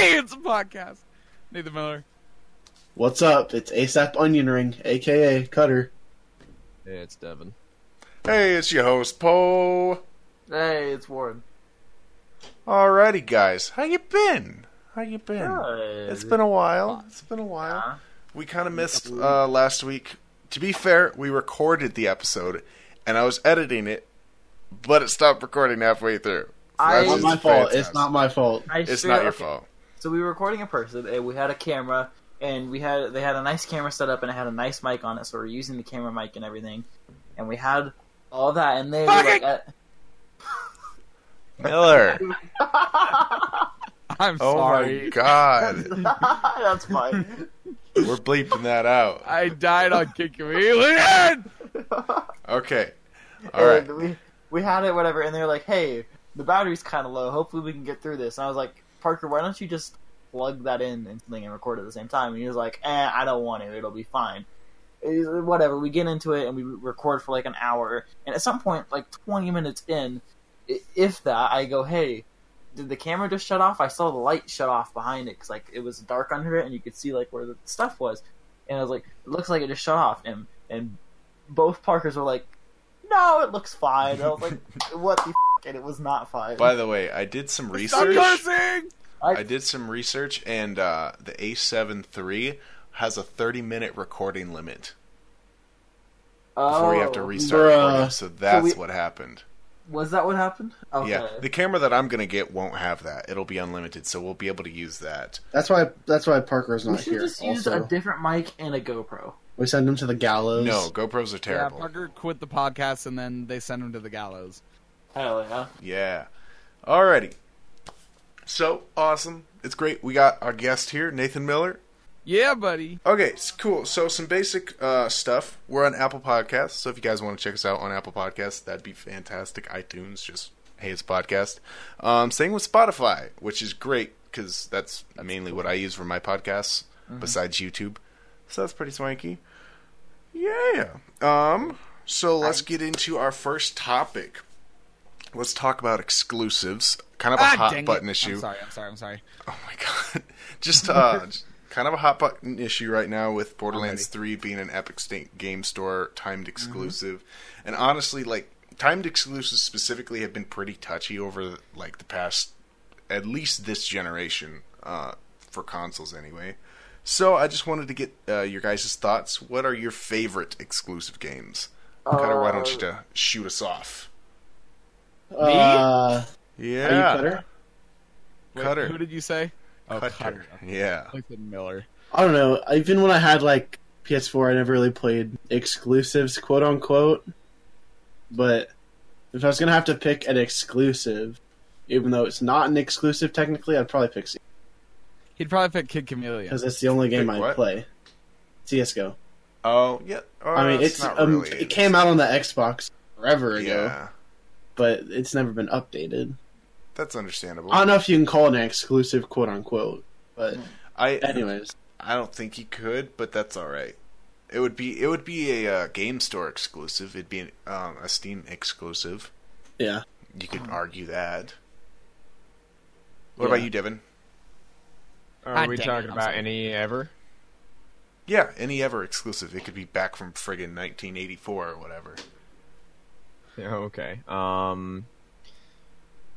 Hey, it's a podcast. Nathan Miller. What's up? It's ASAP Onion Ring, aka Cutter. Hey, it's Devin. Hey, it's your host Poe. Hey, it's Warren. Alrighty, guys, how you been? How you been? Good. It's been a while. It's been a while. We kind of missed uh, last week. To be fair, we recorded the episode, and I was editing it, but it stopped recording halfway through. So I- that's Not my fault. It's not my fault. I It's straight- not your okay, fault. So we were recording in person, and we had a camera, and we had they had a nice camera set up, and it had a nice mic on it, so we are using the camera mic and everything, and we had all that, and they were like, Fucking- Miller. I'm Oh sorry. Oh my god. that's fine. We're bleeping that out. I died on Kid Chameleon. Okay. All right. And we we had it, whatever, and they're like, "Hey, the battery's kind of low. Hopefully, we can get through this." And I was like, "Parker, why don't you just plug that in and something and record at the same time?" And he was like, "Eh, I don't want to. It'll be fine." Like, Whatever. We get into it and we record for like an hour, and at some point, like twenty minutes in, if that, I go, "Hey." Did the camera just shut off? I saw the light shut off behind it because like it was dark under it, and you could see like where the stuff was. And I was like, "It looks like it just shut off." And and both Parkers were like, "No, it looks fine." And I was like, "What the?" F-? And it was not fine. By the way, I did some Stop research. cursing. I did some research, and uh, the A7 III has a 30 minute recording limit before you have to Oh, restart Bruh. recording. So that's we- what happened. Was that what happened? Okay. Yeah, the camera that I'm gonna get won't have that. It'll be unlimited, so we'll be able to use that. That's why. That's why Parker's we not should here. just use also. a different mic and a GoPro. We send him to the gallows. No, GoPros are terrible. Yeah, terrible. Parker quit the podcast and then they send him to the gallows. Hell yeah! Yeah. Alrighty. So awesome! It's great. We got our guest here, Nathan Miller. Yeah, buddy. Okay, s- cool. So some basic uh, stuff. We're on Apple Podcasts, so if you guys want to check us out on Apple Podcasts, that'd be fantastic. iTunes, just hey, it's a podcast. Um, same with Spotify, which is great because that's mainly what I use for my podcasts, besides YouTube. So that's pretty swanky. Yeah. Um. So let's get into our first topic. Let's talk about exclusives. Kind of a Ah, hot dang it. button issue. I'm sorry. I'm sorry. I'm sorry. Oh my god. Just uh kind of a hot button issue right now with Borderlands 3 being an Epic Game Store timed exclusive. And honestly, like timed exclusives specifically have been pretty touchy over like the past at least this generation uh for consoles anyway. So I just wanted to get uh, your guys' thoughts. What are your favorite exclusive games? Cutter, why don't you Uh, to shoot us off? Uh, Are you Yeah. Cutter? Wait, Cutter. Who did you say? Oh, Cutter. Cutter. Yeah. I said Miller. I don't know. Even when I had like PS4, I never really played exclusives, quote unquote. But if I was gonna have to pick an exclusive, even though it's not an exclusive technically, I'd probably pick He'd probably pick Kid Chameleon. because that's the only game Pick I what? play. CS:GO. Oh, yeah. Oh, I mean, that's it's not um, really- it came out on the Xbox forever ago, Yeah. but it's never been updated. That's understandable. I don't know if you can call it an exclusive, quote unquote. But I anyways, I don't think you could, but that's all right. It would be it would be a uh, game store exclusive. It'd be an, um, a Steam exclusive. yeah. You could argue that. What Yeah. about you, Devin? Are God we dang it, talking about sorry. any ever? Yeah, any ever exclusive. It could be back from friggin' 1984 or whatever. Yeah, Okay. Um,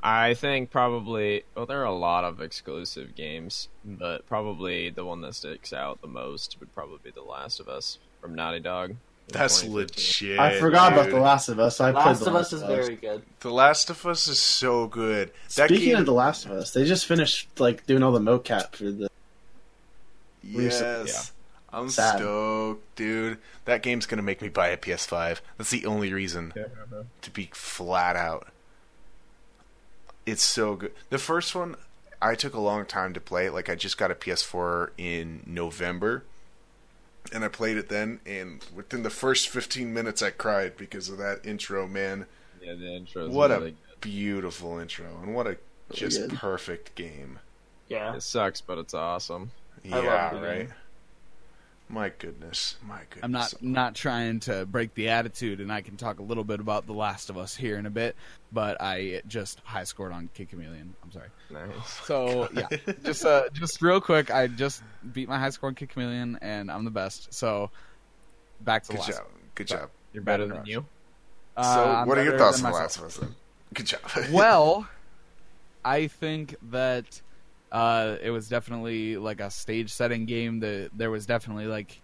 I think probably. Well, there are a lot of exclusive games, but probably the one that sticks out the most would probably be The Last of Us from Naughty Dog. In That's legit. I forgot about. The Last of Us. I played Last The Last of Us is very good. The Last of Us is so good. That Speaking game, of The Last of Us, they just finished like doing all the mocap for the. recent- Yes. I'm Sad. stoked, dude. That game's gonna make me buy a PS5. That's the only reason to be flat out. It's so good. The first one, I took a long time to play. Like I just got a PS4 in November, and I played it then. And within the first 15 minutes, I cried because of that intro. Man, Yeah, the intro. what really a beautiful intro, and what a just good. perfect game. Yeah. It sucks, but it's awesome. I love Yeah, the game. Right. My goodness, my goodness. I'm not not trying to break the attitude, and I can talk a little bit about The Last of Us here in a bit. But I just high scored on Kid Chameleon. I'm sorry. Nice. So yeah, just uh, just real quick, I just beat my high score on Kid Chameleon, and I'm the best. So back to Good The Last. job. Good job. You're better Better than you. Uh, so, I'm what are your thoughts on The. Last of Us? Then? Good job. well, I think that uh, it was definitely like a stage setting game. That there was definitely like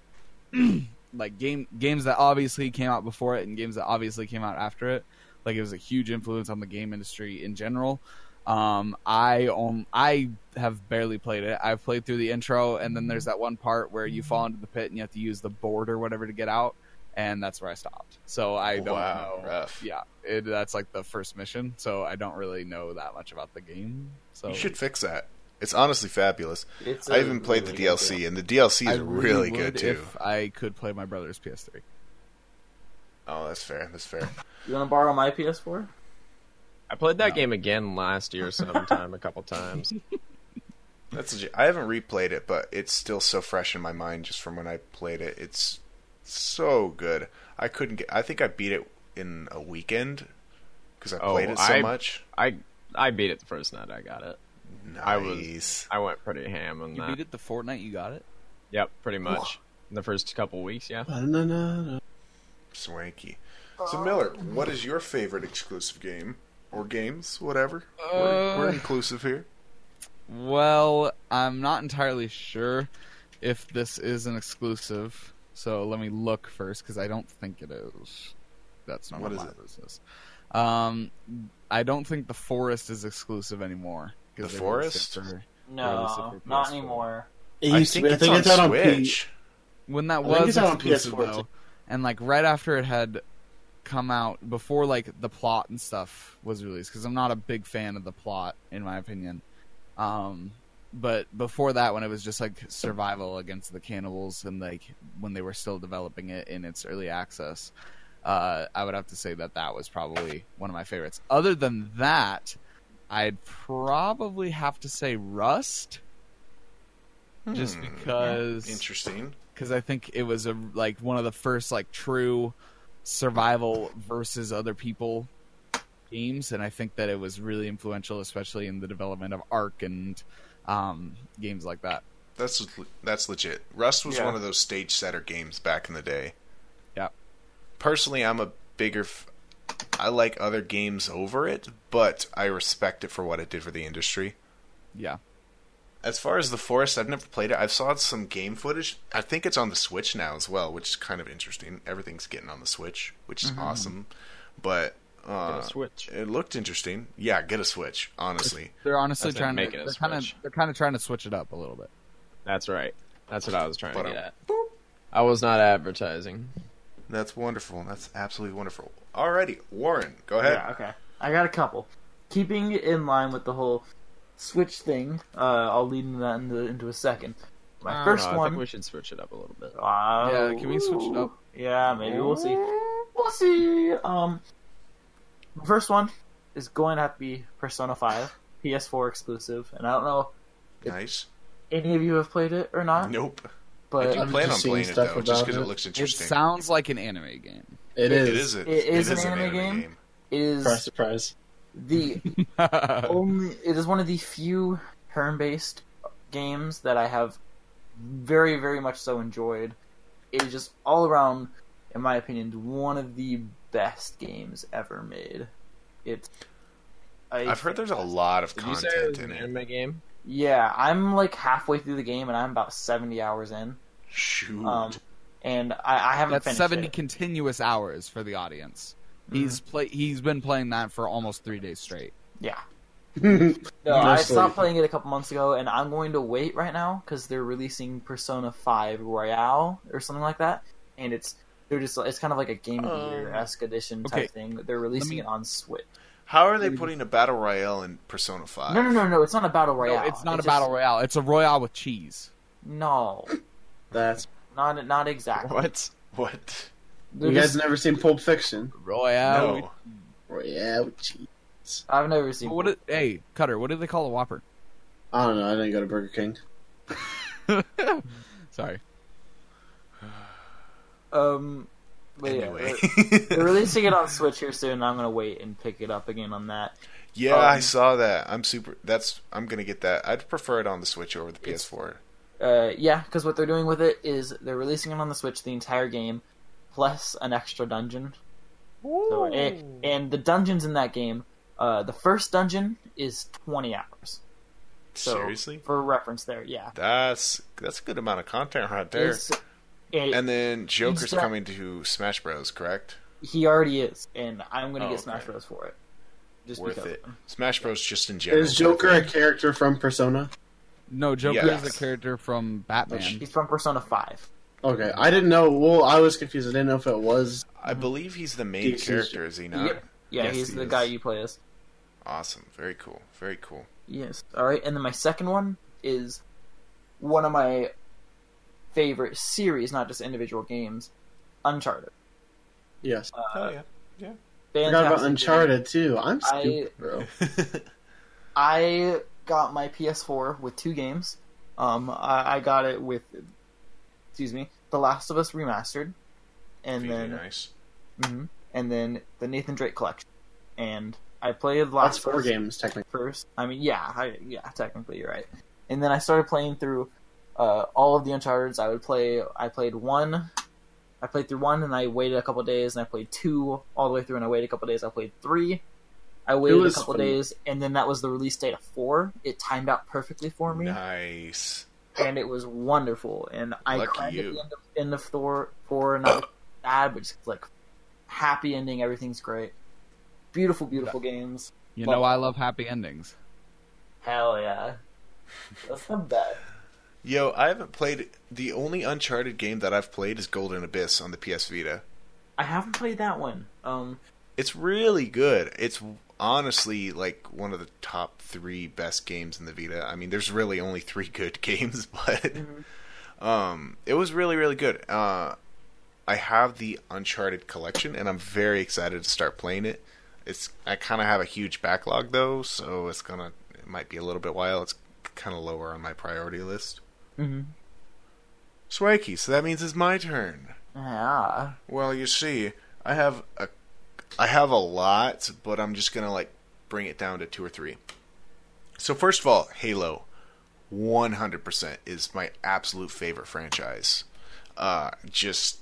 like game games that obviously came out before it and games that obviously came out after it. Like it was a huge influence on the game industry in general. Um, I own, I have barely played it. I've played through the intro, and then there's that one part where you fall into the pit and you have to use the board or whatever to get out, and that's where I stopped. So I don't Wow, know. rough. Yeah, it, that's like the first mission, so I don't really know that much about the game. So you should fix that. It's honestly fabulous. It's I a even played really the DLC, game. and the DLC is really, good too. If I could play my brother's PS3. Oh, that's fair. That's fair. You want to borrow my PS4? I played that No. game again last year sometime, a couple times. That's legit. I haven't replayed it, but it's still so fresh in my mind just from when I played it. It's so good. I couldn't get. I think I beat it in a weekend because I Oh, played it so I- much. I I beat it the first night I got it. I was- I went pretty ham on You that. beat it the first night, you got it. Yep, pretty much. In the first couple weeks, yeah. Ba-na-na-na. Swanky. So Miller, what is your favorite exclusive game or games? Whatever. we're, Uh, we're inclusive here. Well, I'm not entirely sure if this is an exclusive. So let me look first because I don't think it is. That's not What is my it? business. Um, I don't think the forest is exclusive anymore. 'Cause The Forest? it for- No, Release it not PS4. anymore. It I used to think be. I it's think on it's out on P. Switch. when that I think was it's out on exclusive PS4 though, and like right after it had come out, before like the plot and stuff was released, because I'm not a big fan of the plot in my opinion. Um, but before that, when it was just like survival against the cannibals, and like when they were still developing it in its early access, uh, I would have to say that that was probably one of my favorites. Other than that, I'd probably have to say Rust, just Hmm. because Interesting. because I think it was a like one of the first like true survival versus other people games, and I think that it was really influential, especially in the development of Ark and um, games like that. That's that's legit. Rust was Yeah. one of those stage setter games back in the day. Yeah. Personally, I'm a bigger. F- I like other games over it, but I respect it for what it did for the industry. Yeah, As far as the forest, I've never played it. I've saw some game footage. I think it's on the Switch now as well, which is kind of interesting. Everything's getting on the Switch, which is awesome. But Get uh, a Switch. it looked interesting. Yeah, get a Switch. Honestly, they're honestly That's trying to make it a they're kind of they're kind of trying to switch it up a little bit. That's right. That's what I was trying But, to um, get at. I was not advertising. that's wonderful. That's absolutely wonderful. Alrighty, Warren, go ahead. Yeah, okay. I got a couple. Keeping in line with the whole Switch thing, uh, I'll lead into that into, into a second. My I first know, I one. think we should switch it up a little bit. Uh, Yeah, can we switch it up? Yeah, maybe we'll see. We'll see. Um, the first one is going to have to be Persona Five, PS4 exclusive, and I don't know Nice. if any of you have played it or not, Nope. But do I've plan on just seen playing it stuff though, just about because it it. looks It interesting. sounds like an anime game. It is. It is. A, It is it an anime game? it is Surprise, surprise. the only it is one of the few turn-based games that I have very very much so enjoyed. It is just all around, in my opinion, one of the best games ever made. It's I, I've heard there's a lot of Did you say it content was an in it. anime game? yeah, I'm like halfway through the game and I'm about seventy hours in, Shoot. um, and I, I haven't That's seventy it. continuous hours for the audience. He's Mm-hmm. play he's been playing that for almost three days straight. Yeah. No, I Mostly. stopped playing it a couple months ago, and I'm going to wait right now because they're releasing Persona Five Royale or something like that, and it's they're just it's kind of like a Game of the Year esque edition type okay, thing. They're releasing me- it on Switch. How are they putting a battle royale in Persona Five? No, no, no, no! It's not a battle royale. No, it's not It's a battle royale. It's a royale with cheese. No, That's not not exactly. What? What? They're you guys just- never seen Pulp Fiction? Royale. with- No. Yeah, gee. I've never seen. What? Did, hey, Cutter. What do they call a Whopper? I don't know. I didn't go to Burger King. Sorry. Um, but yeah, Anyway. they're, they're releasing it on Switch here soon. I'm gonna wait and pick it up again on that. yeah, I Um, saw that. I'm super. That's. I'm gonna get that. I'd prefer it on the Switch over the PS4. Uh, yeah, because what they're doing with it is they're releasing it on the Switch the entire game, plus an extra dungeon. So it, and the dungeons in that game, uh, the first dungeon is 20 hours. So, Seriously, For reference, there, yeah. that's that's a good amount of content right there. It- And then Joker's Exact- coming to Smash Bros. Correct? he already is, and I'm gonna Oh, get Smash okay. Bros for it. Just Worth because it. Smash Bros. Just in general. Is Joker a character from Persona? No, Joker Yes. is a character from Batman. He's from Persona 5. Okay, I didn't know. Well, I was confused. I didn't know if it was. I believe he's the main DC's character. Is he not? Yep. Yeah, Yes, he's he the is. guy you play as. Awesome. Very cool. Very cool. Yes. All right, and then my second one is one of my favorite series, not just individual games, Uncharted. Yes, Uh, oh yeah. I forgot about fantastic game. Uncharted too. I'm I- stupid, bro. I got my PS4 with two games. Um, I, I got it with, excuse me, The Last of Us remastered, and Very then nice. mhm, and then the Nathan Drake collection. And I played The Last of four games technically. first. I mean, yeah, I, yeah, technically you're right. And then I started playing through uh, all of the Uncharted's. I would play. I played one. I played through one, and I waited a couple days, and I played two all the way through, and I waited a couple days. I played three. I waited a couple fun. days, and then that was the release date of four. It timed out perfectly for me, Nice. and it was wonderful. And I Lucky cried you. at the end of, end of Thor four, and I was sad, but just like happy ending. Everything's great. Beautiful, beautiful games. You know I love happy endings. Hell yeah. That's not bad. Yo, I haven't played. The only Uncharted game that I've played is Golden Abyss on the PS Vita. I haven't played that one. Um, It's really good. It's honestly like one of the top three best games in the Vita. I mean, there's really only three good games, but um, it was really really good. Uh, I have the Uncharted collection, and I'm very excited to start playing it. It's I kind of have a huge backlog though, so it's gonna it might be a little bit while. It's kind of lower on my priority list. mm-hmm. Swakey, so that means it's my turn. yeah. Well, you see, I have a, I have a lot, but I'm just gonna like bring it down to two or three. So first of all, Halo, 100% is my absolute favorite franchise. Uh, just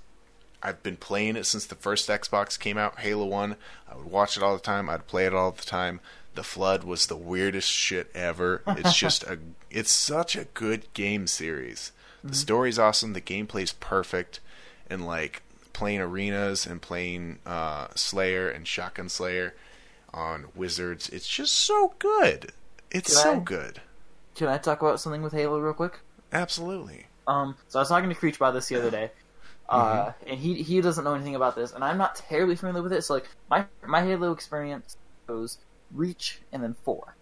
I've been playing it since the first Xbox came out, Halo One. I would watch it all the time. I'd play it all the time. The Flood was the weirdest shit ever. It's just a, it's such a good game series. The story's awesome. The gameplay's perfect, and like playing arenas and playing uh, Slayer and Shotgun Slayer on Wizards, it's just so good. It's Can so I- good. Can I talk about something with Halo real quick? Absolutely. Um, so I was talking to Creech about this the other day, uh, and he he doesn't know anything about this, and I'm not terribly familiar with it. So like my my Halo experience goes Reach and then four.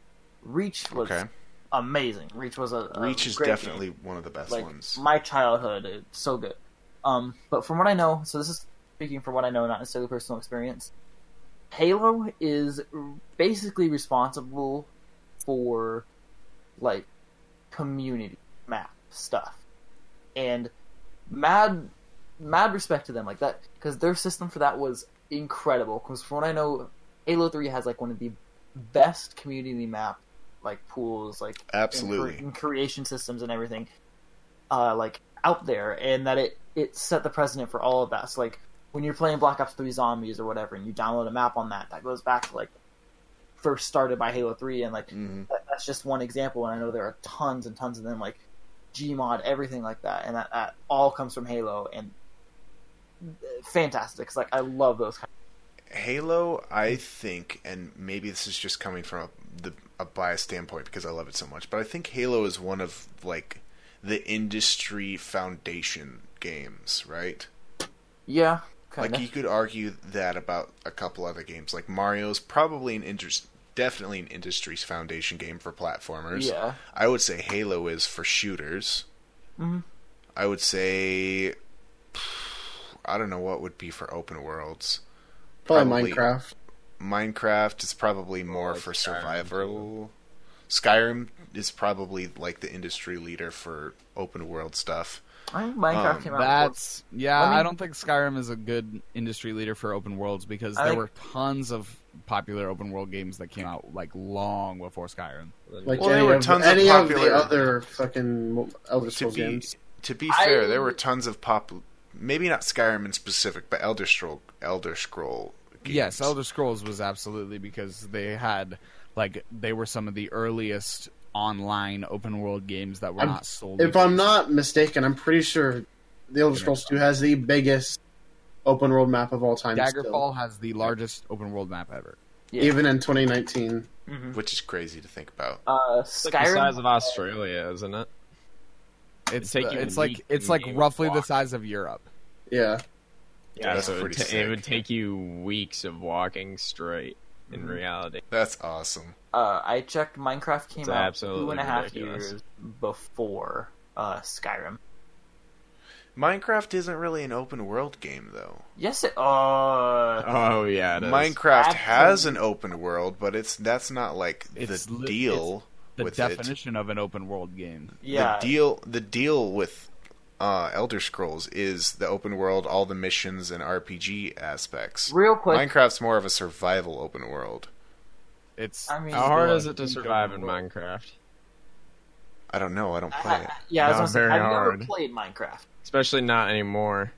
Reach was Okay. amazing. Reach was a, a Reach is great game. definitely one of the best like ones. my childhood. It's so good. Um, but from what I know, so this is speaking from what I know, not necessarily personal experience. Halo is basically responsible for like community map stuff, and mad mad respect to them like that because their system for that was incredible. Because from what I know, Halo Three has like one of the best community map like pools like and, Absolutely. cre- and creation systems and everything uh, like out there, and that it it set the precedent for all of that. So like when you're playing Black Ops Three Zombies or whatever, and you download a map on that, that goes back to like first started by Halo Three, and like Mhm. that, that's just one example. And I know there are tons and tons of them, like Gmod, everything like that, and that, that all comes from Halo, and fantastic. 'cause, like I love those. Kind Halo, I think, and maybe this is just coming from a, the, a biased standpoint because I love it so much, but I think Halo is one of like the industry foundation games, right? yeah, kind Like you could argue that about a couple other games. Like Mario's probably an interest, definitely an industry's foundation game for platformers. yeah, I would say Halo is for shooters. Mhm. I would say I don't know what would be for open worlds. Probably, Probably. Minecraft. Minecraft is probably more like for Skyrim, survival. Skyrim is probably like the industry leader for open world stuff. I think Minecraft Um, came out. That's yeah. I mean- I don't think Skyrim is a good industry leader for open worlds because I there think- were tons of popular open world games that came out like long before Skyrim. Like Well, there any, were of, tons of any of, popular- the other fucking Elder to Scrolls be games. to be I- fair, there were tons of pop. Maybe not Skyrim in specific, but Elder Scroll Elder Scroll. Games. Yes, Elder Scrolls was absolutely because they had like they were some of the earliest online open world games that were I'm- not sold. If I'm not mistaken, I'm pretty sure the Elder Scrolls 2 has the biggest open world map of all time. still. Daggerfall has the largest open world map ever. Yeah. even in 2019. hmm which is crazy to think about. Uh, It's like the size of Australia, isn't it? It's take the- it's like it's like roughly the size of Europe. Yeah, Yeah, That's so it, pretty ta- it would take you weeks of walking straight in Mhm. reality. That's awesome. Uh, I checked. Minecraft came It's out absolutely two and a half ridiculous. years before uh, Skyrim. Minecraft isn't really an open world game though. Yes, it. Uh, Oh yeah, it is. Minecraft has an open world, but it's that's not like It's the li- deal The with it. definition of an open world game. yeah. The deal the deal with uh, Elder Scrolls is the open world, all the missions and RPG aspects. Real quick. Minecraft's more of a survival open world. It's I mean- How hard still is it to survive in. Minecraft? I don't know. I don't I- play I- it. yeah, I was Not gonna say, very have you hard. ever played Minecraft? Especially not anymore.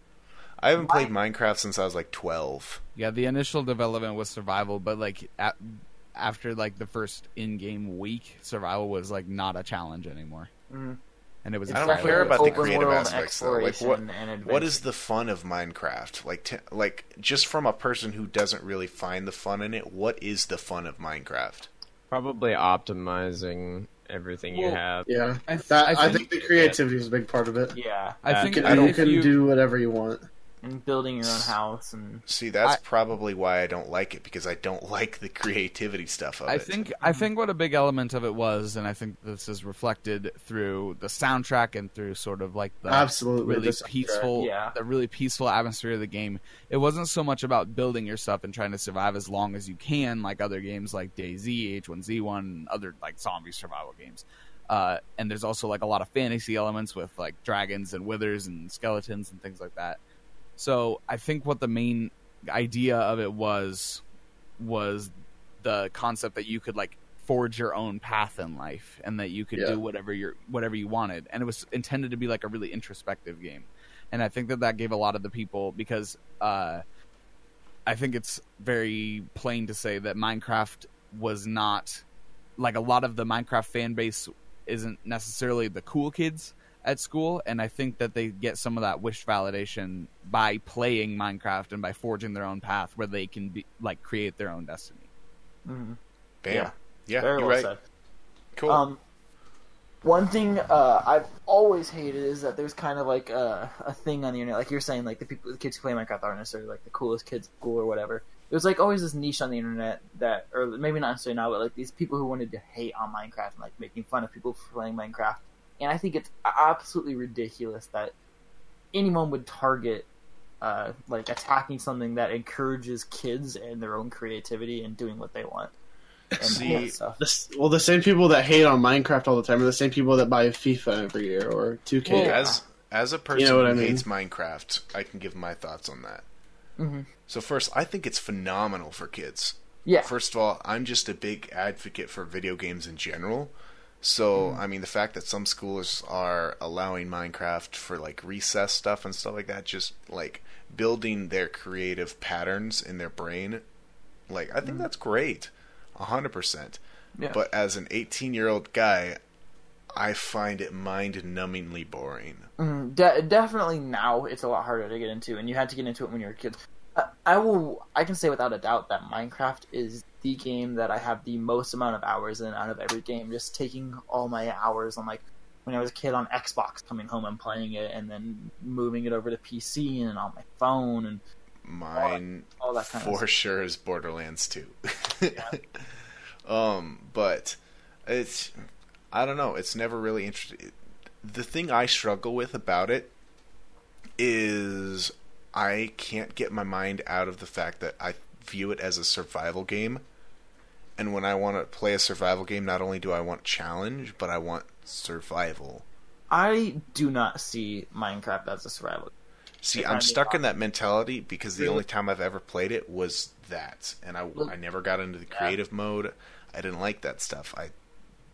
I haven't played Minecraft since I was like twelve. Yeah, the initial development was survival, but like at, after like the first in-game week, survival was like not a challenge anymore, Mhm. And it was. I don't care about the creative world aspects, though. Like, what- and What is the fun of Minecraft? Like, t- like just from a person who doesn't really find the fun in it, what is the fun of Minecraft? Probably optimizing everything you have. yeah. I, th- That, I I think, think the creativity is a big part of it. Yeah, I think You I can, don't- you can you- do whatever you want. And building your own house and See, that's I- probably why I don't like it because I don't like the creativity stuff of I it. think I think what a big element of it was, and I think this is reflected through the soundtrack and through sort of like the Absolutely, really the peaceful, Yeah. the really peaceful atmosphere of the game. It wasn't so much about building your stuff and trying to survive as long as you can, like other games like DayZ, H1Z1, and other like zombie survival games. Uh, and there's also like a lot of fantasy elements with like dragons and withers and skeletons and things like that. So I think what the main idea of it was was the concept that you could like forge your own path in life and that you could Yeah. do whatever you whatever you wanted. And it was intended to be like a really introspective game. And i think that that gave a lot of the people because uh i think it's very plain to say that minecraft was not like a lot of the minecraft fan base isn't necessarily the cool kids at school and i think that they get some of that wish validation by playing minecraft and by forging their own path where they can be like create their own destiny Mhm. Bam. Yeah. Yeah, very you're well right. said. Cool. Um, one thing uh, I've always hated is that there's kind of like a, a thing on the internet, like you're saying, like the people, the kids who play Minecraft aren't necessarily like the coolest kids at school or whatever. There's like always this niche on the internet that, or maybe not necessarily now, but like these people who wanted to hate on Minecraft and like making fun of people for playing Minecraft. And I think it's absolutely ridiculous that anyone would target uh, like attacking something that encourages kids and their own creativity and doing what they want. And See, all that stuff. This, well, the same people that hate on Minecraft all the time are the same people that buy FIFA every year or 2K. Well, as as a person You know what who I mean? hates Minecraft, I can give my thoughts on that. hmm So first, I think it's phenomenal for kids. Yeah. First of all, I'm just a big advocate for video games in general. So, I mean, the fact that some schools are allowing Minecraft for like recess stuff and stuff like that, just like building their creative patterns in their brain, like I think that's great, a hundred percent. Yeah. But as an 18 year old guy, I find it mind numbingly boring. Mm, de- definitely now it's a lot harder to get into, and you had to get into it when you were a kid. I, I will. I can say without a doubt that Minecraft is the game that I have the most amount of hours in out of every game. Just taking all my hours on like when I was a kid on Xbox, coming home and playing it, and then moving it over to PC and on my phone and Mine all that kind of for stuff. sure is Borderlands 2. um, but it's I don't know. It's never really interesting. The thing I struggle with about it is I can't get my mind out of the fact that I view it as a survival game. And when I want to play a survival game, not only do I want challenge, but I want survival. I do not see Minecraft as a survival. See, I'm stuck in that mentality because the Really? only time I've ever played it was that, and I, Well- I never got into the creative mode. I didn't like that stuff. I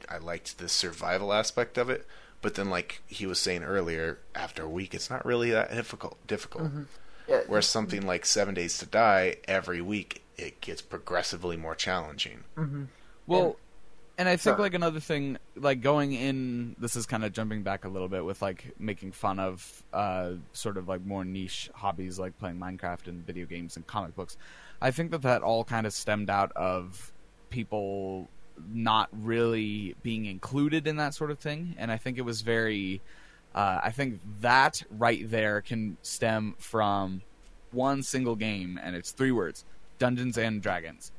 I liked the survival aspect of it, but then like he was saying earlier, after a week, it's not really that difficult. Difficult. Mm-hmm. Yeah, Whereas something like Seven Days to Die, every week it gets progressively more challenging. Well, and I think Sorry. like another thing, like going in, this is kind of jumping back a little bit with like making fun of uh, sort of like more niche hobbies like playing Minecraft and video games and comic books. I think that that all kind of stemmed out of people not really being included in that sort of thing, and I think it was very. Uh, I think that right there can stem from one single game, and it's three words: Dungeons and Dragons.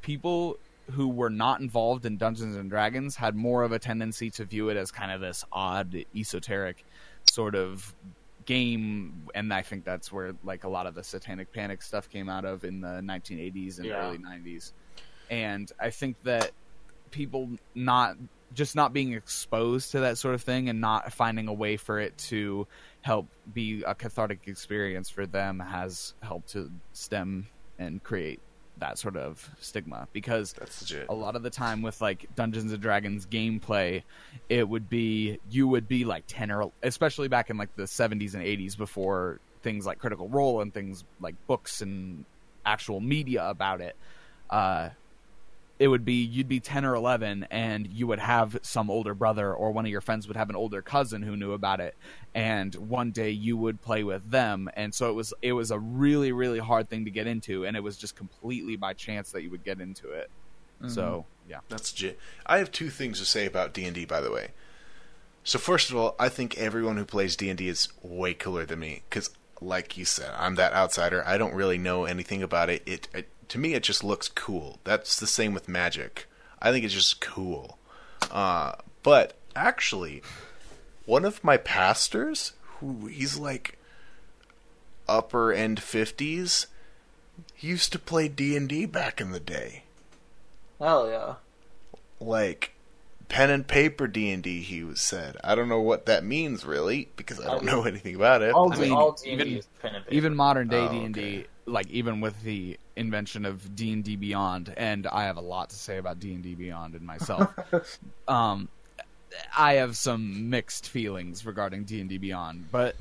People who were not involved in Dungeons and Dragons had more of a tendency to view it as kind of this odd, esoteric sort of game, and I think that's where like a lot of the Satanic Panic stuff came out of in the 1980s and Yeah. early 90s. And I think that people not just not being exposed to that sort of thing and not finding a way for it to help be a cathartic experience for them has helped to stem and create that sort of stigma because a lot of the time with like Dungeons and Dragons gameplay, it would be you would be like ten or especially back in like the seventies and eighties before things like Critical Role and things like books and actual media about it. Uh, it would be you'd be 10 or 11 and you would have some older brother or one of your friends would have an older cousin who knew about it and one day you would play with them and so it was it was a really really hard thing to get into and it was just completely by chance that you would get into it mm-hmm. so yeah That's legit. I have two things to say about D and D, by the way. So first of all, I think everyone who plays D and D is way cooler than me because, like you said, I'm that outsider. I don't really know anything about it. It, it to me, it just looks cool. That's the same with Magic. I think it's just cool. Uh, but actually, one of my pastors, who he's like upper end fifties, he used to play D and D back in the day Hell yeah. like pen and paper D and D. He was said. I don't know what that means really because I don't know anything about it. All, I D- mean, all D&D even- is pen and paper. even modern day Oh, D and D, like even with the invention of D and D Beyond, and I have a lot to say about D and D Beyond and myself. um, I have some mixed feelings regarding D and D Beyond, but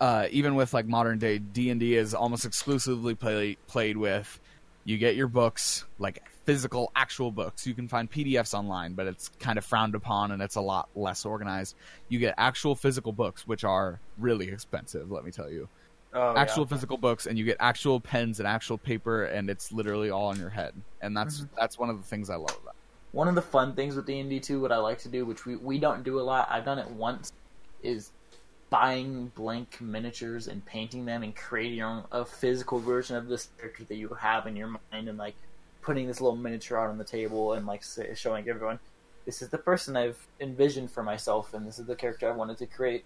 uh, even with like modern day D and D is almost exclusively play, played with. You get your books, like physical, actual books. You can find PDFs online, but it's kind of frowned upon and it's a lot less organized. You get actual physical books, which are really expensive. Let me tell you Oh, actual yeah. physical books and you get actual pens and actual paper and it's literally all in your head and that's Mm-hmm. that's one of the things i love about it One of the fun things with and D too, what I like to do, which we we don't do a lot, I've done it once, is buying blank miniatures and painting them and creating your own, a physical version of this character that you have in your mind and like putting this little miniature out on the table and like showing everyone this is the person I've envisioned for myself and this is the character I wanted to create.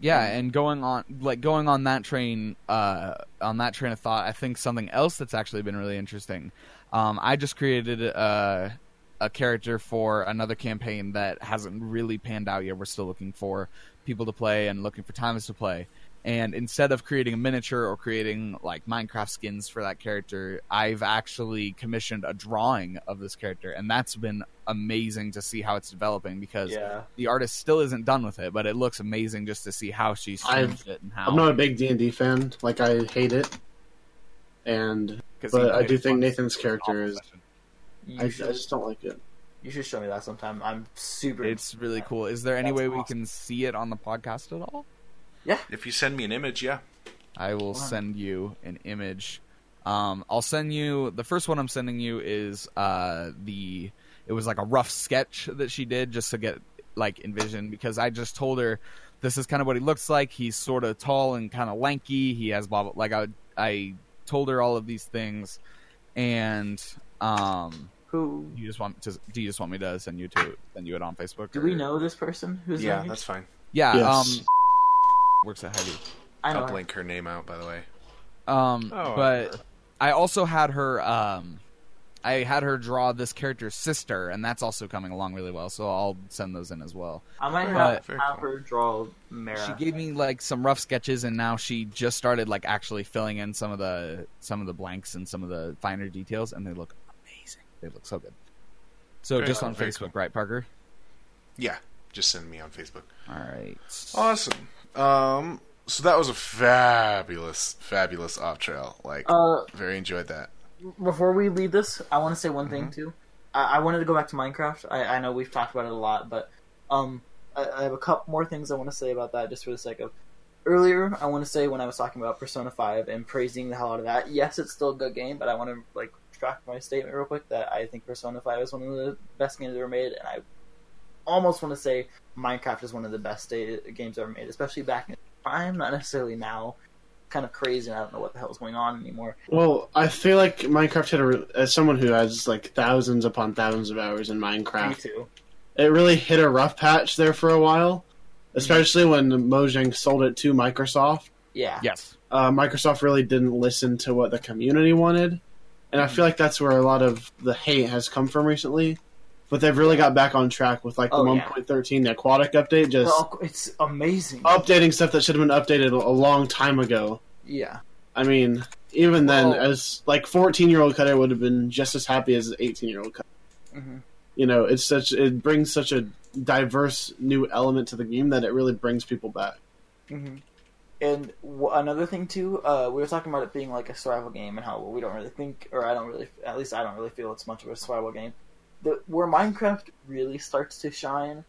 yeah and going on like going on that train uh on that train of thought i think something else that's actually been really interesting. Um i just created a a character for another campaign that hasn't really panned out yet. We're still looking for people to play and looking for times to play and instead of creating a miniature or creating like minecraft skins for that character i've actually commissioned a drawing of this character and that's been amazing to see how it's developing because Yeah. the artist still isn't done with it, but it looks amazing just to see how she's I've, it and how. I'm not a big D and D fan. Like I hate it, and 'cause but I do think Nathan's character is. session. You, I, I just don't like it. you should show me that sometime. I'm super. It's really cool. Is there any That's way we can see it on the podcast at all? If you send me an image, yeah. I will send you an image. Um, I'll send you the first one. I'm sending you is uh, the. It was like a rough sketch that she did just to get like envision because I just told her this is kind of what he looks like. He's sort of tall and kind of lanky. He has blah blah. Like I I told her all of these things, and um, Who you just want to do you just want me to send you to send you it on Facebook? do or- we know this person? Who's Yeah, that's fine. Yeah, Yes. um, works at Heavy. I know. I'll her. blink her name out, by the way. Um, Oh, but I also had her. Um, I had her draw this character's sister, and that's also coming along really well. So I'll send those in as well. I might have, Very have cool. her draw Mara. She gave me like some rough sketches, and now she just started like actually filling in some of the some of the blanks and some of the finer details, and they look amazing. They look so good. So Very just cool, on very Facebook, right, Parker? Yeah, just send me on Facebook. All right. Awesome. Um, so that was a fabulous, fabulous off trail. Like, Uh, very enjoyed that. before we leave this, I want to say one thing Mm-hmm. too. I, I wanted to go back to Minecraft. I, I know we've talked about it a lot, but um, I, I have a couple more things I want to say about that, just for the sake of. Earlier, I want to say when I was talking about Persona Five and praising the hell out of that. Yes, it's still a good game, but I want to like retract my statement real quick that I think Persona Five is one of the best games ever made, and I almost want to say Minecraft is one of the best da- games ever made, especially back in time, not necessarily now. Kind of crazy, and I don't know what the hell is going on anymore. Well, I feel like Minecraft hit a, re- as someone who has like thousands upon thousands of hours in Me Minecraft. too. It really hit a rough patch there for a while, especially when Mojang sold it to Microsoft. Yeah. Yes. uh, Microsoft really didn't listen to what the community wanted, and I feel like that's where a lot of the hate has come from recently. But they've really got back on track with like the Oh, 1.13, the aquatic update, just it's amazing. updating stuff that should have been updated a long time ago. yeah. I mean, even then, Well- as like 14 year old Cutter would have been just as happy as 18 year old Cutter. hmm You know, it's such it brings such a diverse new element to the game that it really brings people back. hmm And w- another thing too, uh, we were talking about it being like a survival game and how we don't really think, or I don't really, at least I don't really feel it's much of a survival game. The where Minecraft really starts to shine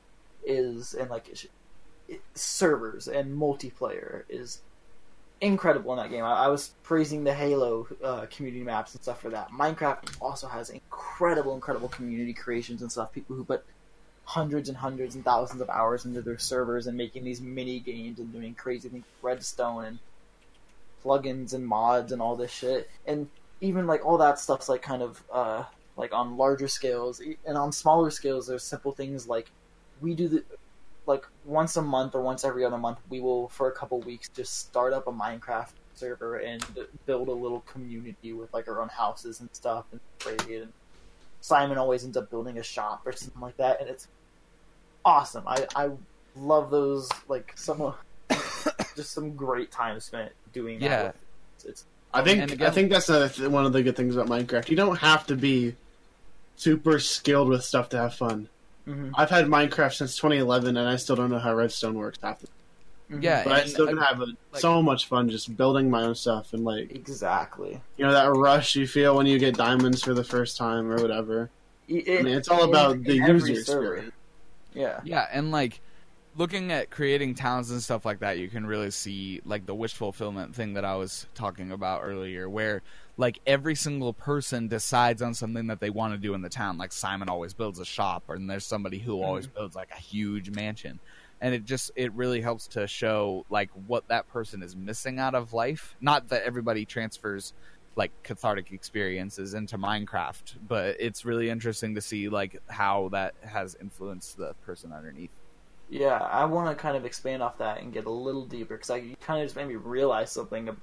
is in like it, servers and multiplayer is incredible in that game. I, I was praising the Halo uh, community maps and stuff for that. Minecraft also has incredible, incredible community creations and stuff. People who put hundreds and hundreds and thousands of hours into their servers and making these mini games and doing crazy things, redstone and plugins and mods and all this shit. And even like all that stuff's like kind of uh, like on larger scales E- and on smaller scales. There's simple things like we do the like once a month or once every other month we will for a couple weeks just start up a Minecraft server and build a little community with like our own houses and stuff and trade and Simon always ends up building a shop or something like that and it's awesome. I I love those like some just some great time spent doing that. Yeah. with- It's, it's I think again- I think that's another one of the good things about Minecraft. You don't have to be super skilled with stuff to have fun. mhm, I've had Minecraft since 2011, and I still don't know how redstone works half the mhm. Yeah, But I still can have a, like- so much fun just building my own stuff and like exactly. you know that rush you feel when you get diamonds for the first time or whatever. It- I mean, it's all in- about the in user server. experience. Yeah. Yeah, and like looking at creating towns and stuff like that, you can really see like the wish fulfillment thing that I was talking about earlier, where like every single person decides on something that they want to do in the town. Like Simon always builds a shop, and there's somebody who mm-hmm. always builds like a huge mansion. And it just it really helps to show like what that person is missing out of life. Not that everybody transfers like cathartic experiences into Minecraft, but it's really interesting to see like how that has influenced the person underneath. Yeah, I want to kind of expand off that and get a little deeper because I you kind of just made me realize something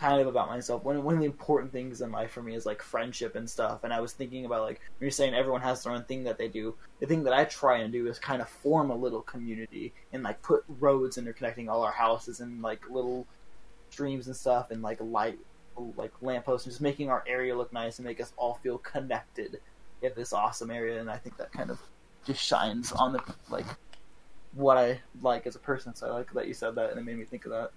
kind of about myself. One one of the important things in life for me is like friendship and stuff. And I was thinking about like you're saying everyone has their own thing that they do. The thing that I try and do is kind of form a little community and like put roads interconnecting all our houses and like little streams and stuff and like light like lampposts and just making our area look nice and make us all feel connected in this awesome area. And I think that kind of just shines on the like what I like as a person. So I like that you said that, and it made me think of that.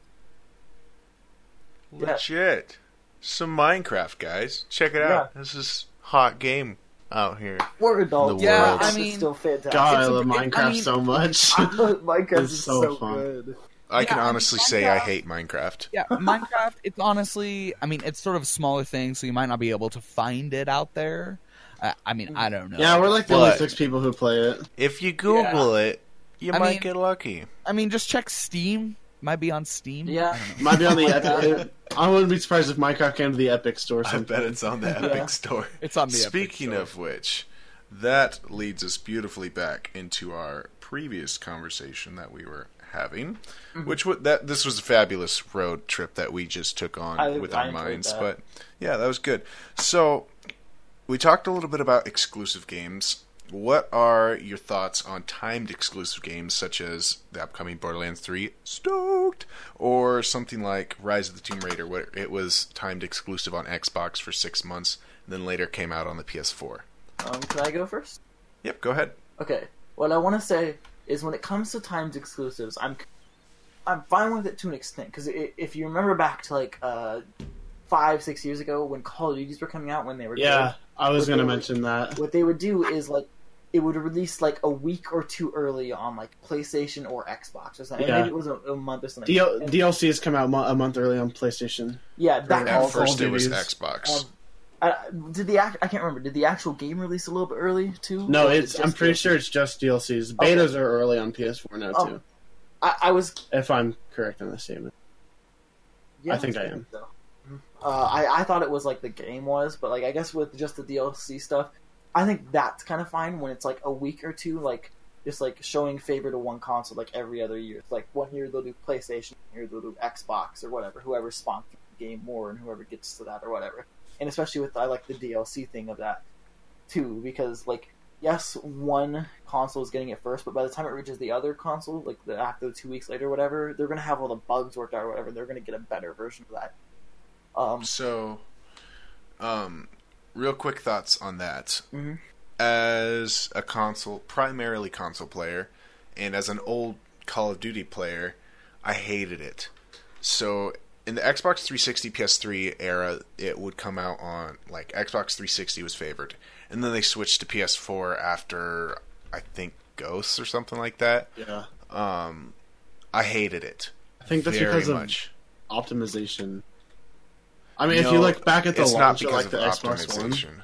Yeah. Legit. Some Minecraft, guys. Check it out. This is hot game out here. We're adults. The Yeah, but I it's mean- still fantastic. God, I It's a- love it- I Minecraft mean- so much. Minecraft is so so, fun. good. I can Yeah, I mean, honestly say I hate Minecraft. Yeah, Minecraft. It's honestly, I mean, it's sort of a smaller thing, so you might not be able to find it out there. Uh, I mean, I don't know. yeah, we're like the only six people who play it. If you Google it, you I might mean- get lucky. I mean, just check Steam. Might be on Steam. Yeah. I don't know. Might be on the Epic. I wouldn't be surprised if Minecraft came to the Epic store. I bet it's on the Yeah. Epic Store. It's on the Epic Speaking Store. of which, that leads us beautifully back into our previous conversation that we were having, Mm-hmm. which w- that this was a fabulous road trip that we just took on I- with I our minds. that. But yeah, that was good. So we talked a little bit about exclusive games. What are your thoughts on timed exclusive games such as the upcoming Borderlands 3 Stoked or something like Rise of the Tomb Raider where it was timed exclusive on Xbox for 6 months and then later came out on the PS4? Um, can I go first? Yep, go ahead. Okay. What I want to say is when it comes to timed exclusives, I'm I'm fine with it to an extent because if you remember back to like uh, five six years ago when Call of Duties were coming out when they were Yeah, I was going to they would- mention that. what they would do is like it would release like a week or two early on like PlayStation or Xbox or something. Yeah. Maybe it was a, a month or something. DL- And- DLC has come out mo- a month early on PlayStation. yeah, that All At first of it was Xbox. Um, uh, did the act? I can't remember. Did the actual game release a little bit early too? No, Or was it it's. I'm pretty DLC? sure it's just DLCs. Okay. Betas are early on PS4 now Oh. too. I, I was. If I'm correct in the statement. Yeah, I think I am. Uh, I I thought it was like the game was, but like I guess with just the DLC stuff, I think that's kind of fine when it's like a week or two, like just like showing favor to one console like every other year. It's like one year they'll do PlayStation, year they'll do Xbox or whatever, whoever sponsors the game more and whoever gets to that or whatever. And especially with I like the DLC thing of that too, because like yes, one console is getting it first, but by the time it reaches the other console, like the, after two weeks later, whatever, they're gonna have all the bugs worked out or whatever. They're gonna get a better version of that. Um, So, um, real quick thoughts on that. Mhm. As a console, primarily console player, and as an old Call of Duty player, I hated it. So, in the Xbox 360 PS3 era, it would come out on like Xbox 360 was favored, and then they switched to PS4 after I think Ghosts or something like that. Yeah. Um, I hated it I think that's very because of much. optimization. I mean, if you look back at the launch of like of the Xbox One,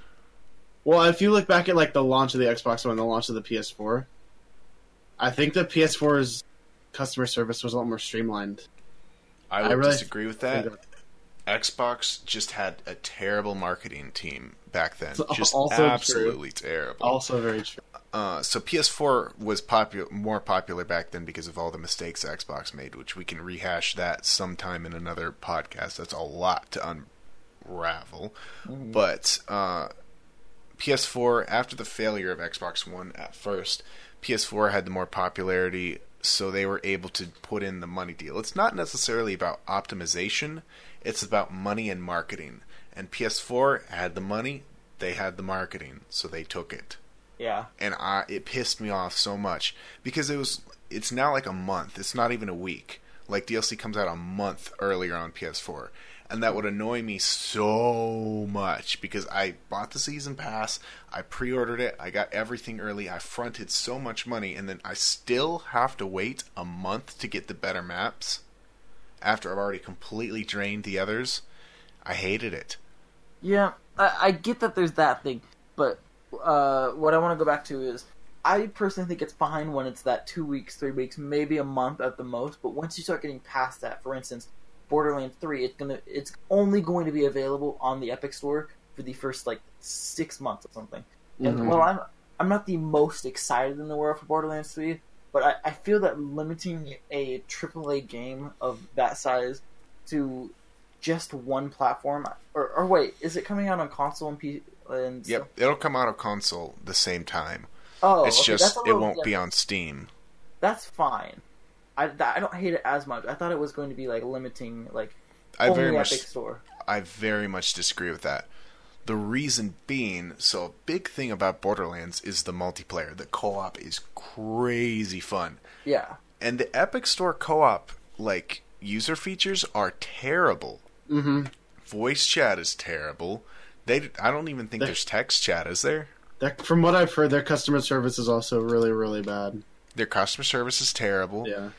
well, if you look back at like the launch of the Xbox One, the launch of the PS4, I think the PS4's customer service was a lot more streamlined. I I would really disagree with that. Xbox just had a terrible marketing team back then. It's Just also true. absolutely terrible. Also very true. Uh, so PS4 was popular, more popular back then because of all the mistakes Xbox made, which we can rehash that sometime in another podcast. That's a lot to unravel. But uh, PS4, after the failure of Xbox One at first, PS4 had the more popularity, so they were able to put in the money deal. It's not necessarily about optimization, it's about money and marketing. And PS4 had the money, they had the marketing, so they took it yeah, and I it pissed me off so much because it was it's now like a month. It's not even a week. Like DLC comes out a month earlier on PS4, and that would annoy me so much because I bought the season pass, I pre-ordered it, I got everything early, I fronted so much money, and then I still have to wait a month to get the better maps after I've already completely drained the others. I hated it. yeah. I, I get that there's that thing, but uh, what I want to go back to is I personally think it's fine when it's that two weeks, three weeks, maybe a month at the most. But once you start getting past that, for instance, Borderlands Three, it's gonna it's only going to be available on the Epic Store for the first like six months or something. And Mhm. well, I'm I'm not the most excited in the world for Borderlands Three, but I, I feel that limiting a AAA game of that size to just one platform, or, or wait, is it coming out on console and P? And Yep, it'll come out of console the same time. Oh, it's okay, just a it won't yeah, be on Steam. That's fine. I, that- I don't hate it as much. I thought it was going to be like limiting like I very much Epic Store. I very much disagree with that. The reason being, so a big thing about Borderlands is the multiplayer. The co-op is crazy fun. Yeah, And the Epic Store co-op like user features are terrible. Mm-hmm. Voice chat is terrible. They I don't even think They- there's text chat, is there? That, from what I've heard, their customer service is also really, really bad. Their customer service is terrible. Yeah.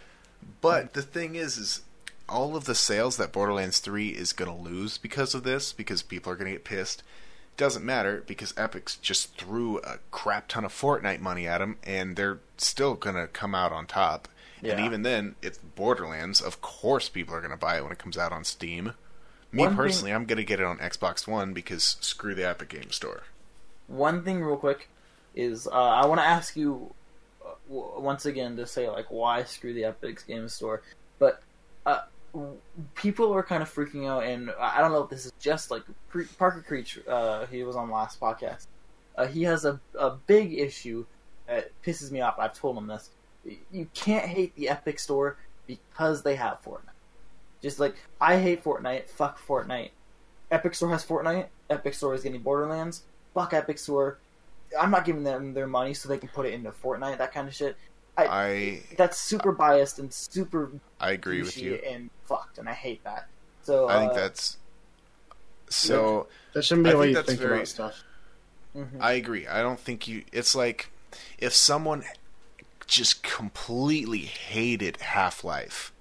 But the thing is, is all of the sales that Borderlands 3 is going to lose because of this, because people are going to get pissed, doesn't matter because Epic's just threw a crap ton of Fortnite money at them, and they're still going to come out on top. Yeah. And even then, it's Borderlands. Of course, people are going to buy it when it comes out on Steam. Me One thing- personally, I'm going to get it on Xbox One because screw the Epic Game Store. one thing real quick is uh, I want to ask you uh, w- once again to say like why screw the Epic Game Store, but uh, people are kind of freaking out, and I don't know if this is just like Cre- Parker Creech. Uh, he was on last podcast. Uh, he has a a big issue that pisses me off. I've told him this. You can't hate the Epic Store because they have Fortnite. Just like I hate Fortnite, fuck Fortnite. Epic Store has Fortnite. Epic Store is getting Borderlands. Fuck Epic Store. I'm not giving them their money so they can put it into Fortnite. That kind of shit. I That's super biased and super I agree with you. and fucked, and I hate that. So I think uh, that's so. That shouldn't be I the way you that's think very- about stuff. mhm. I agree. I don't think you. It's like if someone just completely hated Half Life,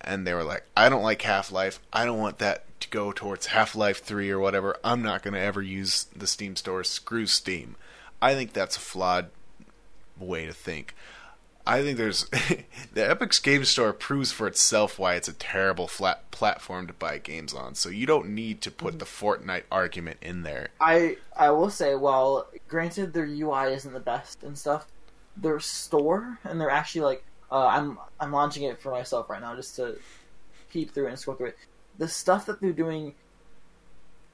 and they were like, "I don't like Half Life. I don't want that to go towards Half Life Three or whatever. I'm not going to ever use the Steam store. Screw Steam." I think that's a flawed way to think. I think there's the Epic's Game Store proves for itself why it's a terrible flat platform to buy games on. So you don't need to put the Fortnite argument in there. I I will say, while granted their UI isn't the best and stuff, their store and they're actually like uh, I'm I'm launching it for myself right now just to keep through it and scroll through it. The stuff that they're doing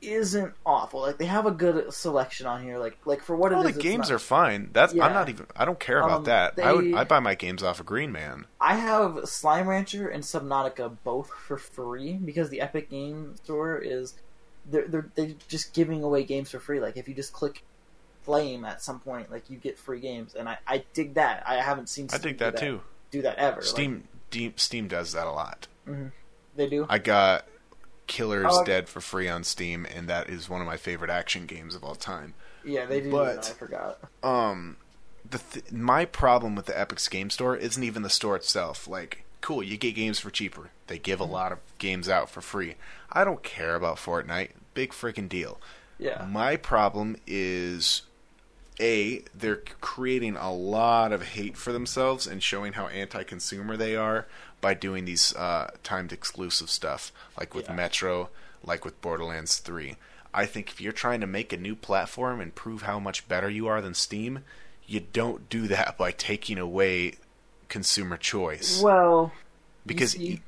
isn't awful. Like they have a good selection on here. Like like for what Well, it the is, it's games not- are fine. That's Yeah. I'm not even. I don't care about Um, that. I would. I buy my games off of Green Man. I have Slime Rancher and Subnautica both for free because the Epic Game Store is they're they're they're just giving away games for free. Like if you just click Flame at some point, like you get free games, and I I dig that. I haven't seen I dig do that too. Do that ever? Steam, Deep, Steam does that a lot. Like, they do. I got Killer's Oh, I- Dead for free on Steam, and that is one of my favorite action games of all time. yeah, they do. but- I forgot. um the th- my problem with the Epic's game store isn't even the store itself. Like, cool, you get games for cheaper. They give a lot of games out for free. I don't care about Fortnite. Big freaking deal. Yeah, My problem is a they're creating a lot of hate for themselves and showing how anti-consumer they are by doing these uh, timed exclusive stuff, like with Yeah. Metro, like with Borderlands 3. I think if you're trying to make a new platform and prove how much better you are than Steam, you don't do that by taking away consumer choice. well, because e-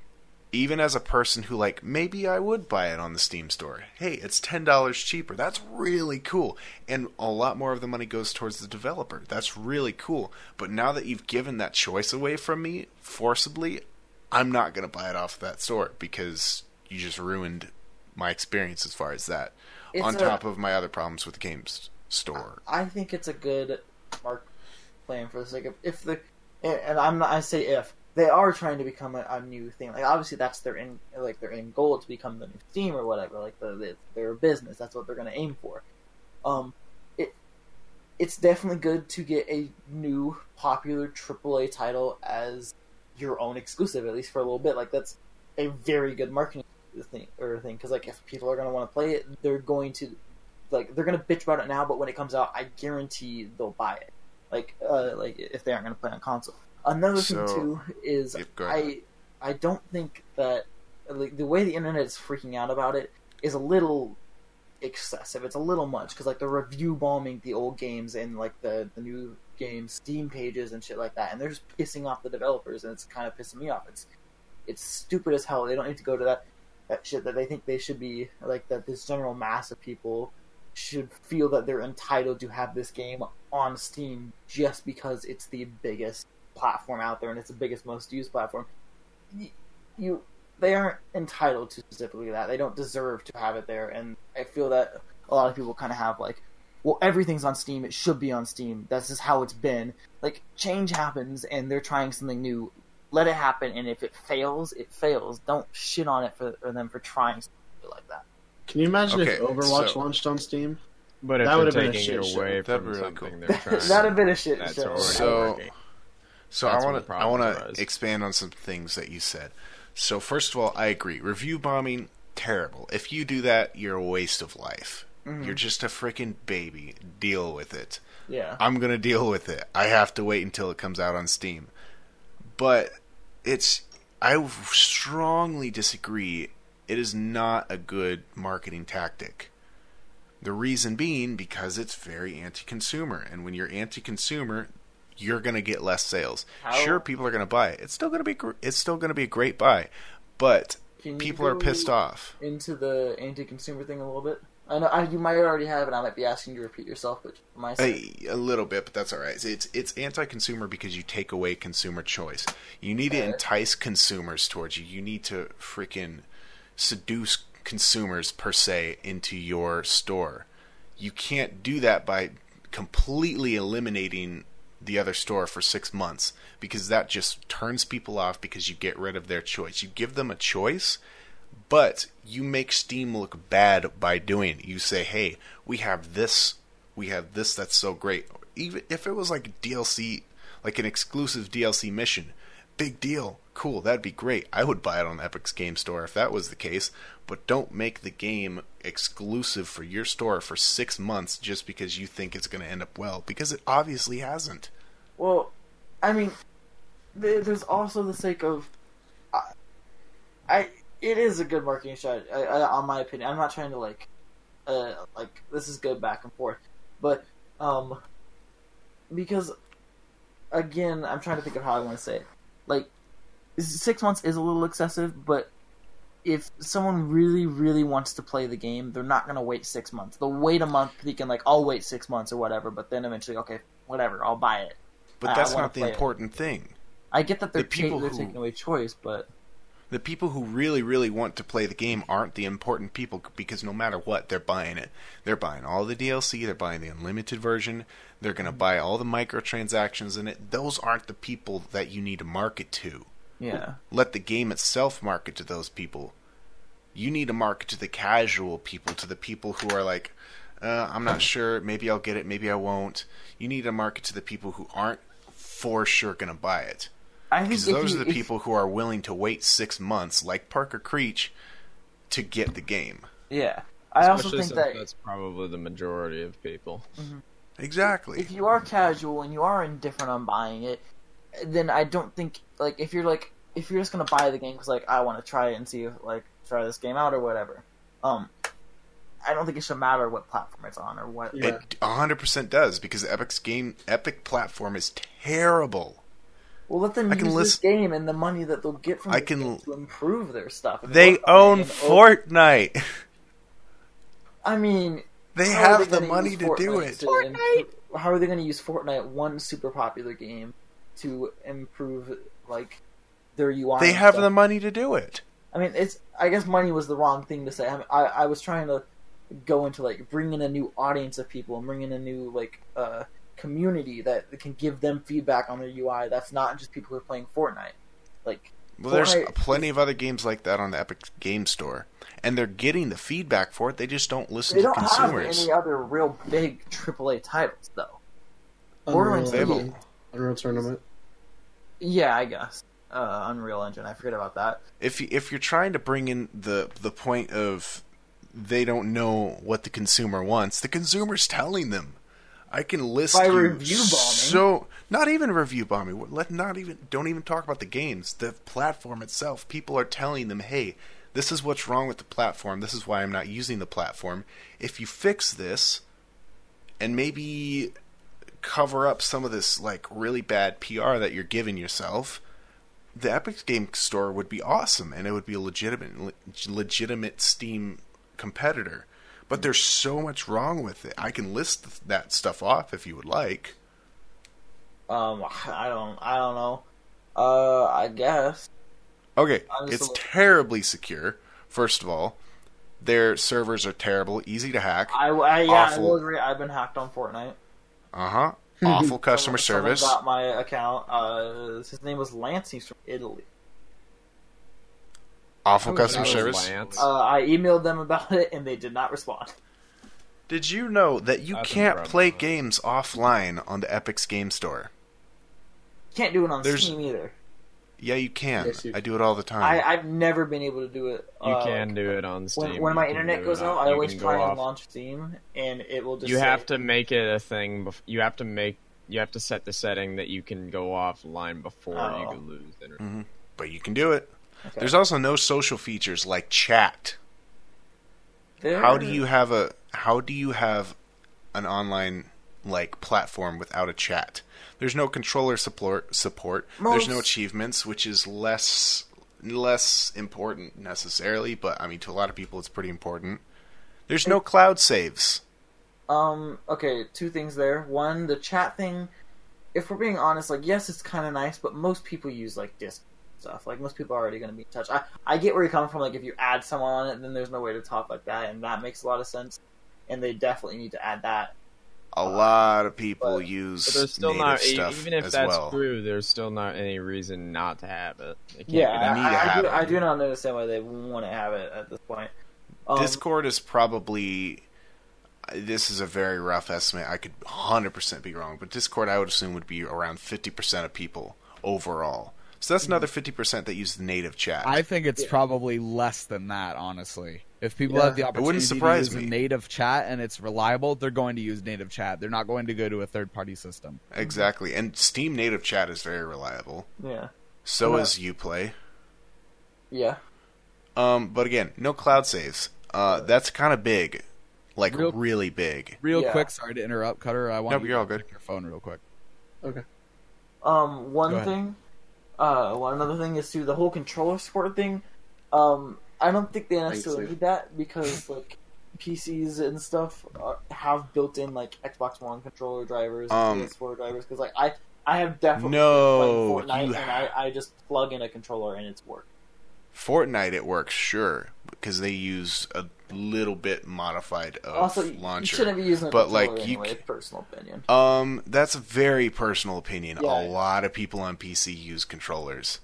even as a person who like maybe I would buy it on the Steam store. Hey, it's ten dollars cheaper. That's really cool, and a lot more of the money goes towards the developer. That's really cool. But now that you've given that choice away from me forcibly, I'm not gonna buy it off that store because you just ruined my experience as far as that. It's on a- top of my other problems with the games store. I think it's a good mark plan for the sake of if the and I'm not I say if they are trying to become a, a new thing. Like obviously that's their in like their end goal to become the new Steam or whatever. Like the, the their business. That's what they're going to aim for. Um, it it's definitely good to get a new popular AAA title as your own exclusive at least for a little bit. Like that's a very good marketing thing or thing because like if people are going to want to play it, they're going to like they're gonna bitch about it now, but when it comes out, I guarantee they'll buy it. Like, uh, like if they aren't gonna play on console. Another So- thing too is Yep. I I don't think that like the way the internet is freaking out about it is a little excessive. It's a little much because like the review bombing the old games and like the the new games Steam pages and shit like that, and they're just pissing off the developers, and it's kind of pissing me off. It's it's stupid as hell. They don't need to go to that that shit that they think they should be like that. This general mass of people should feel that they're entitled to have this game on Steam just because it's the biggest platform out there and it's the biggest, most used platform. You, you they aren't entitled to specifically that. They don't deserve to have it there, and I feel that a lot of people kind of have like, well, everything's on Steam. It should be on Steam. That's just how it's been. Like change happens, and they're trying something new. Let it happen, and if it fails, it fails. Don't shit on it for, for them for trying something like that. Can you imagine Okay, if Overwatch so- launched on Steam? But if That would've been a shit show. That'd be really cool. That'd have been a shit that's show. already So- working. So That's I want to I want to expand on some things that you said. So first of all, I agree. Review bombing terrible. If you do that, you're a waste of life. Mhm. You're just a freaking baby. Deal with it. Yeah. I'm going to deal with it. I have to wait until it comes out on Steam. But it's I strongly disagree. It is not a good marketing tactic. The reason being because it's very anti-consumer, and when you're anti-consumer, you're going to get less sales. How- Sure, people are going to buy it. It's still going to be gr- it's still going to be a great buy, but people are pissed off. Into the anti-consumer thing a little bit. I know I, you might already have, and I might be asking you to repeat yourself, but for my A, a little bit, but that's all right. It's it's anti-consumer because you take away consumer choice. You need to Fair. entice consumers towards you. You need to freaking seduce consumers per se into your store. You can't do that by completely eliminating the other store for 6 months because that just turns people off because you get rid of their choice. You give them a choice but you make Steam look bad by doing it. You say, "Hey, we have this, we have this that's so great." Even if it was like DLC, like an exclusive DLC mission, big deal, cool, that'd be great. I would buy it on Epic's Game Store if that was the case. But don't make the game exclusive for your store for six months just because you think it's going to end up well, because it obviously hasn't. well, I mean, th- there's also the sake of, I, I it is a good marketing strategy, I, I, on my opinion. I'm not trying to like, uh, like this is good back and forth, but um, because again, I'm trying to think of how I want to say it. Like, six months is a little excessive, but if someone really, really wants to play the game, they're not going to wait six months. They'll wait a month, thinking like, "I'll wait six months or whatever," but then eventually, okay, whatever, I'll buy it. But that's not the play it. important thing. I get that they're, The people ta- they're who- taking away choice, but The people who really, really want to play the game aren't the important people because no matter what, they're buying it. They're buying all the DLC, they're buying the unlimited version, they're going to mm-hmm. buy all the microtransactions in it. Those aren't the people that you need to market to. Yeah, Let the game itself market to those people. You need to market to the casual people, to the people who are like, uh, I'm not sure, maybe I'll get it, maybe I won't. You need to market to the people who aren't for sure going to buy it. I think Because those you- are the if- people who are willing to wait six months, like Parker Creech, to get the game. Yeah, I also Especially think that that's probably the majority of people. Exactly. if you are casual and you are indifferent on buying it, then I don't think like if you're like if you're just gonna buy the game because like I want to try it and see if, like try this game out or whatever. Um, I don't think it should matter what platform it's on or what. Yeah. It 100% does because Epic's game, Epic platform is terrible. Well, let them I can use list- this game and the money that they'll get from I can- game to improve their stuff. If They work on own and- Fortnite. I mean, They how are have the gonna money to do it. to improve- how are they going to use Fortnite, one super popular game, to improve like their UI? They have stuff? the money to do it. I mean, it's. I guess money was the wrong thing to say. I, mean, I, I was trying to go into like bring in a new audience of people and bring in a new like uh, community that can give them feedback on their UI. That's not just people who are playing Fortnite. Like, Well, there's Fortnite- plenty of other games like that on the Epic Game Store, and they're getting the feedback for it. They just don't listen they to don't have consumers. any other real big AAA titles though. Unreal, Borderlands They have a- Unreal Tournament. Yeah, I guess. Uh, Unreal Engine. I forget about that. if you, if you're trying to bring in the the point of they don't know what the consumer wants, the consumer's telling them. I can list By you review bombing. So not even review bombing. Let not even don't even talk about the games. The platform itself. People are telling them, "Hey, this is what's wrong with the platform. This is why I'm not using the platform. If you fix this, and maybe cover up some of this like really bad PR that you're giving yourself." the Epic Game Store would be awesome, and it would be a legitimate, legitimate Steam competitor. But there's so much wrong with it. I can list that stuff off if you would like. Um, I don't. I don't know. Uh, I guess. Okay, it's terribly secure. First of all, their servers are terrible, easy to hack. I, I yeah, I Awful. will agree. I've been hacked on Fortnite. Uh huh. Awful customer Someone- service. Someone got my account. Uh, his name was Lance. He's from Italy. Awful customer service. Uh, I emailed them about it, and they did not respond. Did you know that you That's can't play games offline on the Epic's Game Store? Can't do it on There's- Steam either. Yeah, you can. Yes, you I do it all the time. I, I've never been able to do it. You uh, can do it on Steam. When, when my internet goes it out, I always try go and launch Steam, and it will just. You say- have to make it a thing. Bef- you have to make. You have to set the setting that you can go offline before you Oh. can lose internet. Mhm. but you can do it. Okay. There's also no social features like chat. There- How do you have a how do you have an online like platform without a chat? There's no controller support support. There's no achievements, which is less less important necessarily, but I mean to a lot of people it's pretty important. There's no cloud saves. Um. Okay. Two things there. One, the chat thing. If we're being honest, like yes, it's kind of nice, but most people use like disc stuff. Like most people are already going to be in touch. I I get where you're coming from. Like if you add someone on it, then there's no way to talk like that, and that makes a lot of sense. And they definitely need to add that. A lot of people but- use But there's still native not, stuff even if as that's well. true, there's still not any reason not to have it. It can't Yeah, I, that- I, I do. it. I do not understand why they want to have it at this point. Um, Discord is probably this is a very rough estimate. I could 100% be wrong, but Discord I would assume would be around 50% of people overall. So that's another 50% that use the native chat. I think it's Yeah. probably less than that, honestly. If people Yeah. have the It opportunity wouldn't to surprise use me. native chat and it's reliable, they're going to use native chat. They're not going to go to a third party system. exactly. And Steam native chat is very reliable. Yeah. So Yeah. is Uplay. Yeah. Um, but again, no cloud saves. Uh, that's kind of big. Like Real- really big. Real Yeah. quick, sorry to interrupt, Cutter. I want Nope, you you're to all good. check your phone real quick. Okay. Um, one thing, uh, one another thing is too the whole controller support thing. Um, I don't think they necessarily need that because like PCs and stuff are, have built-in like Xbox One controller drivers, Um, PS4 drivers. Because like I, I have definitely No, played Fortnite and I, I just plug in a controller and it's work. Fortnite it works sure because they use a little bit modified of also, you- launcher. you shouldn't be using but, controller like, you anyway. c- personal opinion. Um, that's a very personal opinion. Yeah. A lot of people on PC use controllers.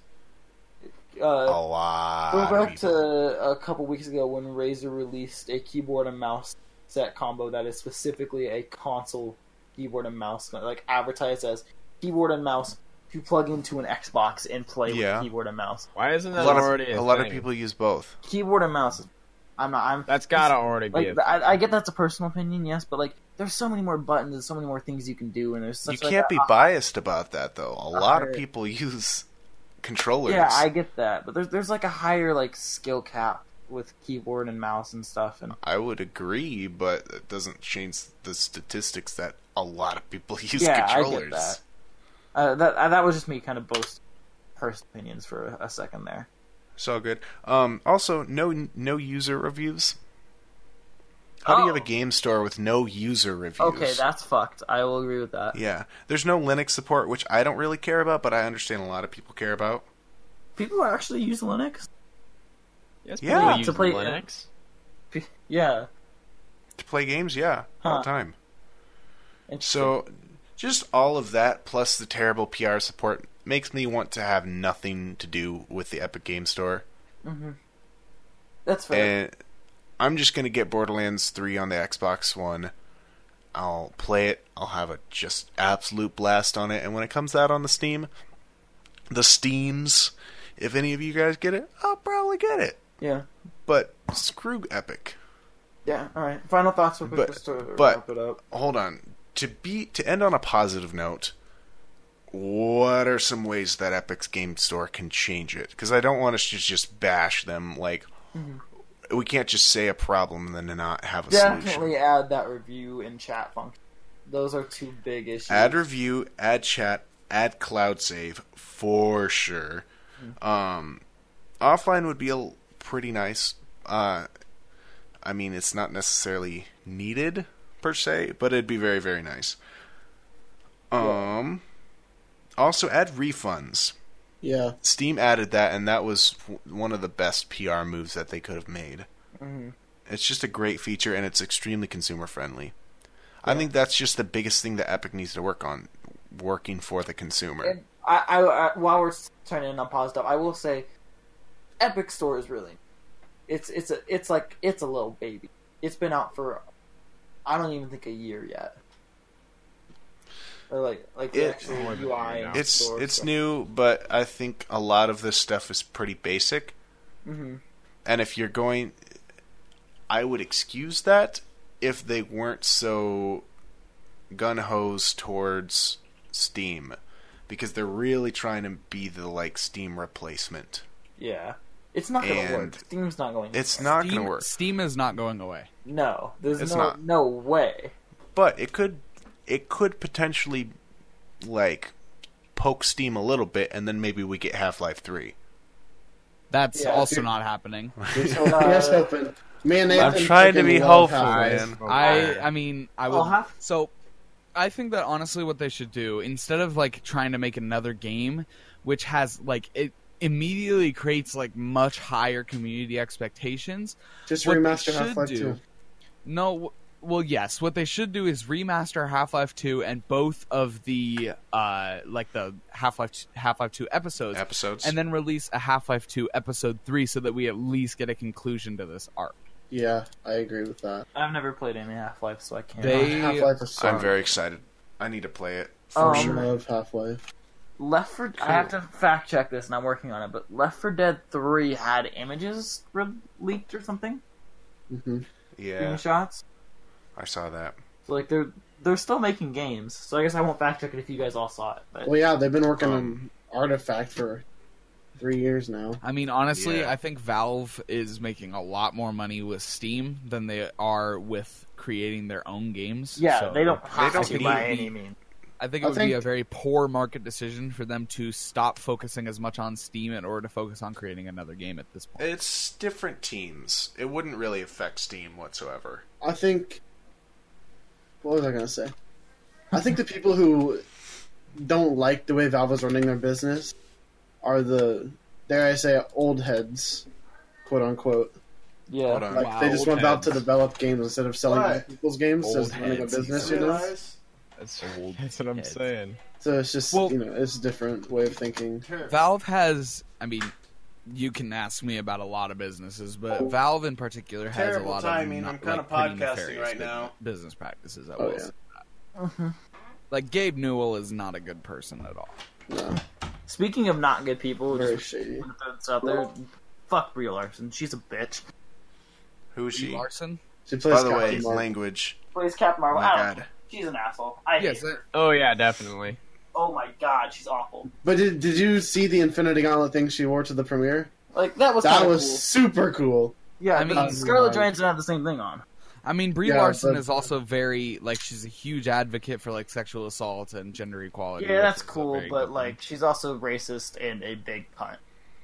Uh, a lot. Go of back people. to a couple weeks ago when Razer released a keyboard and mouse set combo that is specifically a console keyboard and mouse, like advertised as keyboard and mouse to plug into an Xbox and play Yeah. with keyboard and mouse. Why isn't a that lot, already of, a, a lot of people use both. Keyboard and mouse. is- I'm not. I'm. That's gotta already be. like. a- I, I get that's a personal opinion, yes, but like, there's so many more buttons and so many more things you can do, and there's such you can't a- be biased about that though. A lot of people use controllers. Yeah, I get that, but there's there's like a higher like skill cap with keyboard and mouse and stuff, and I would agree, but it doesn't change the statistics that a lot of people use Yeah, I get controllers. that. Uh, that uh, that was just me kind of boast personal opinions for a, a second there. It's all good. Um, also, no no user reviews. How do you have Oh. a game store with no user reviews? Okay, that's fucked. I will agree with that. Yeah, there's no Linux support, which I don't really care about, but I understand a lot of people care about. People actually use Linux. yes, yeah, to play- Linux. Yeah. To play games, yeah, all the time. So, just all of that plus the terrible PR support makes me want to have nothing to do with the Epic Game Store. Mm-hmm. that's fair. And I'm just gonna get Borderlands 3 on the Xbox One. I'll play it. I'll have a just absolute blast on it. And when it comes out on the Steam, the Steams, if any of you guys get it, I'll probably get it. yeah. But screw Epic. Yeah. All right. Final thoughts real quick But- just to but- wrap it up. Hold on. To be to end on a positive note, what are some ways that Epic's game store can change it? Because I don't want us to just bash them. Like Mm-hmm. we can't just say a problem and then not have a solution. Definitely add that review and chat function. Those are two big issues. add review, add chat, add cloud save for sure. Um, offline would be a pretty nice. Uh, I mean, it's not necessarily needed per se, but it'd be very very nice. Um, also add refunds. Yeah. Steam added that, and that was one of the best PR moves that they could have made. Mhm. It's just a great feature, and it's extremely consumer friendly. I think that's just the biggest thing that Epic needs to work on, working for the consumer. I, I, I, while we're turning in on positive, I will say, Epic Store is really, it's it's a it's like it's a little baby. It's been out for, I don't even think a year yet. Or like like the It- actual More than a UI. year now. it's store it's stuff. new, but I think a lot of this stuff is pretty basic. Mhm. And if you're going, I would excuse that if they weren't so gun hose towards Steam, because they're really trying to be the like Steam replacement. Yeah, it's not gonna work. Steam's not going. It's anywhere. not Steam, going to work, Steam is not going away. No, there's It's no not. no way. but it could it could potentially like poke Steam a little bit, and then maybe we get Half Life Three. That's Yeah, also dude. not happening. Here's hoping. Here's hoping. Me and I'm trying to be hopeful, Half-Life. man. I oh, I mean I would I'll have- so I think that honestly what they should do instead of like trying to make another game which has like it immediately creates like much higher community expectations Just remaster Half Life do- 2. No, w- well, yes. What they should do is remaster Half Life Two and both of the uh like the Half Life Half Life Two episodes, Episodes. and then release a Half Life Two episode three, so that we at least get a conclusion to this arc. Yeah, I agree with that. I've never played any Half Life, so I can't. They- Half Life is so I'm very excited. I need to play it for Um, I love Half Life. Left for I have to fact check this, and I'm working on it. But Left 4 Dead Three had images re- leaked or something, Mm-hmm. Yeah, screenshots. I saw that. So like they're they're still making games. So I guess I won't fact check it if you guys all saw it. But Well, yeah, they've been working Um, on Artifact for three years now. I mean, honestly, Yeah. I think Valve is making a lot more money with Steam than they are with creating their own games. yeah, So they don't have don't to by to be- any means. I think it I would be think- a very poor market decision for them to stop focusing as much on Steam in order to focus on creating another game at this point. It's different teams. It wouldn't really affect Steam whatsoever. I think. What was I gonna say? I think the people who don't like the way Valve is running their business are the, dare I say, old heads, quote unquote. Yeah, Like Wow, they just want Valve to develop games instead of selling What? other people's games, Old just running a business, you know. That's, Old that's what I'm heads. saying. So it's just Well- you know it's a different way of thinking. Valve has, I mean, you can ask me about a lot of businesses, but Valve in particular has Terrible a lot timing. of I'm kinda like, pretty podcasting right now. business practices. I Oh, will yeah. say. Like Gabe Newell is not a good person at all. No, Speaking of not good people, very just shady. put this out there. Fuck Brie Larson. She's a bitch. Who is Brie she? Larson. She plays By the Captain way, Marvel. language. Plays Captain Oh Marvel. my god. She's an asshole. I hate Yes, her. Oh yeah, definitely. Oh my god, she's awful. But did, did you see the Infinity Gauntlet thing she wore to the premiere? Like that was That was cool. super cool. Yeah, I I mean- mean, Scarlett Johansson had the same thing on. I mean, Brie Yeah, Larson but- is also very like she's a huge advocate for like sexual assault and gender equality. Yeah, that's cool, but good like she's also racist and a big cunt.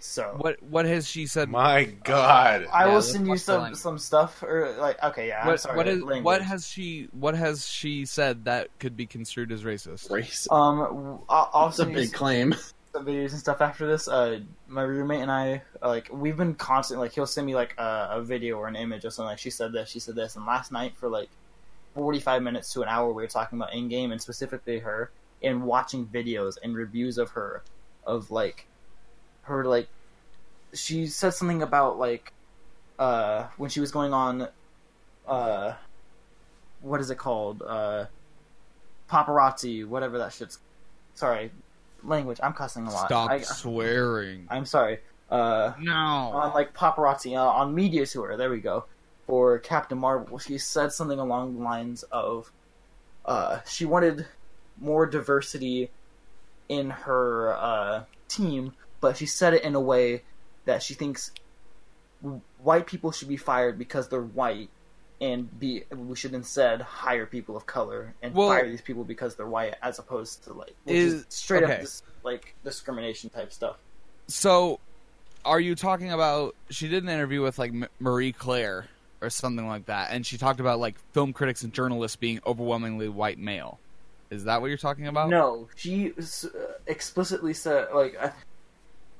So what what has she said? My god. I Yeah, will send you some language. some stuff or like okay, yeah, I'm what, sorry. what is what has she what has she said that could be construed as racist? Race. um w- I'll, I'll That's a send you big claim. some videos and stuff after this. Uh, my roommate and I uh, like we've been constantly like he'll send me like a, a video or an image or something like she said this, she said this, and last night for like forty five minutes to an hour we were talking about in game and specifically her and watching videos and reviews of her of like her like she said something about like uh when she was going on uh what is it called uh paparazzi whatever that shit's sorry language i'm cussing a lot Stop I, swearing. i'm sorry uh no. on like paparazzi uh, on media tour. There we go. For Captain Marvel, she said something along the lines of, uh, she wanted more diversity in her uh, team, but she said it in a way that she thinks white people should be fired because they're white, and be we should instead hire people of color and Well- fire these people because they're white, as opposed to like which Is- is, straight okay. up like discrimination type stuff. So, are you talking about? She did an interview with like Marie Claire or something like that, and she talked about like film critics and journalists being overwhelmingly white male. Is that what you're talking about? No, she uh, explicitly said like,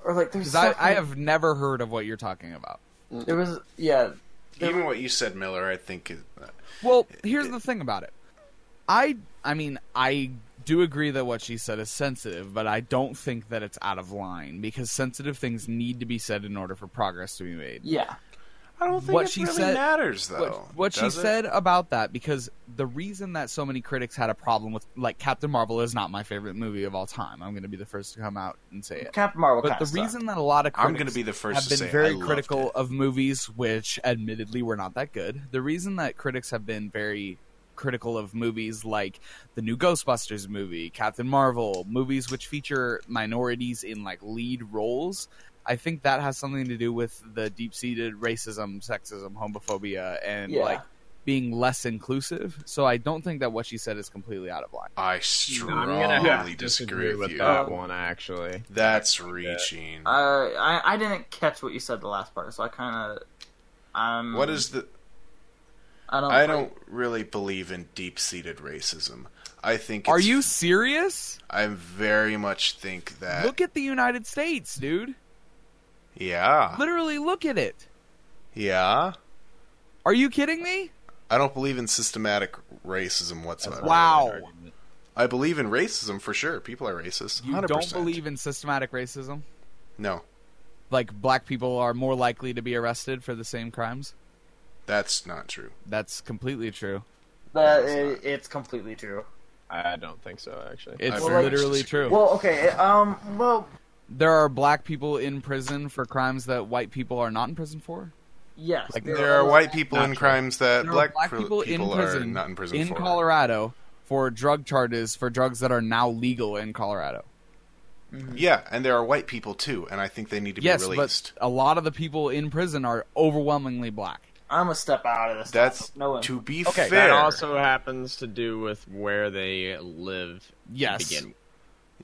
or like there's because I, I have never heard of what you're talking about. there was yeah there- Even what you said, Miller, I think is. Uh, Well, here's the thing about it. I I mean, I do agree that what she said is sensitive, but I don't think that it's out of line because sensitive things need to be said in order for progress to be made. yeah I don't think What it she really said- matters, though. what, what she it? said about that because the reason that so many critics had a problem with like Captain Marvel is not my favorite movie of all time. I'm going to be the first to come out and say it. Captain Marvel. But the kinda reason that a lot of critics I'm going to be the first have to been say very critical it. of movies which admittedly were not that good. The reason that critics have been very critical of movies like the new Ghostbusters movie, Captain Marvel, movies which feature minorities in like lead roles, I think that has something to do with the deep-seated racism, sexism, homophobia and Yeah. like being less inclusive. So I don't think that what she said is completely out of line. I I'm strongly gonna have to disagree with, with you. that Uh, one actually. That's reaching. Uh, I I didn't catch what you said the last part, so I kind of. Um, what is the? I don't. I don't really believe in deep-seated racism. I think. Are you serious? I very much think that. Look at the United States, dude. Yeah, Literally look at it. yeah. Are you kidding me? I don't believe in systematic racism whatsoever. Wow. I believe in racism for sure. People are racist. You 100%. don't believe in systematic racism? No, Like black people are more likely to be arrested for the same crimes? that's not true. That's completely true. That it's i- it's completely true. I don't think so actually. It's I very much literally disagree. true. Well, okay. Um. Well, there are black people in prison for crimes that white people are not in prison for. yes. Like, There are white people in true. crimes that There black, are black people, people, in are prison not in prison in for. Colorado for drug charges for drugs that are now legal in Colorado. Mm-hmm. Yeah, and there are white people too, and I think they need to yes, be released. but a lot of the people in prison are overwhelmingly black. I'm gonna step out of this. That's no one. to be Okay, that fair. That also happens to do with where they live. to Yes, begin with.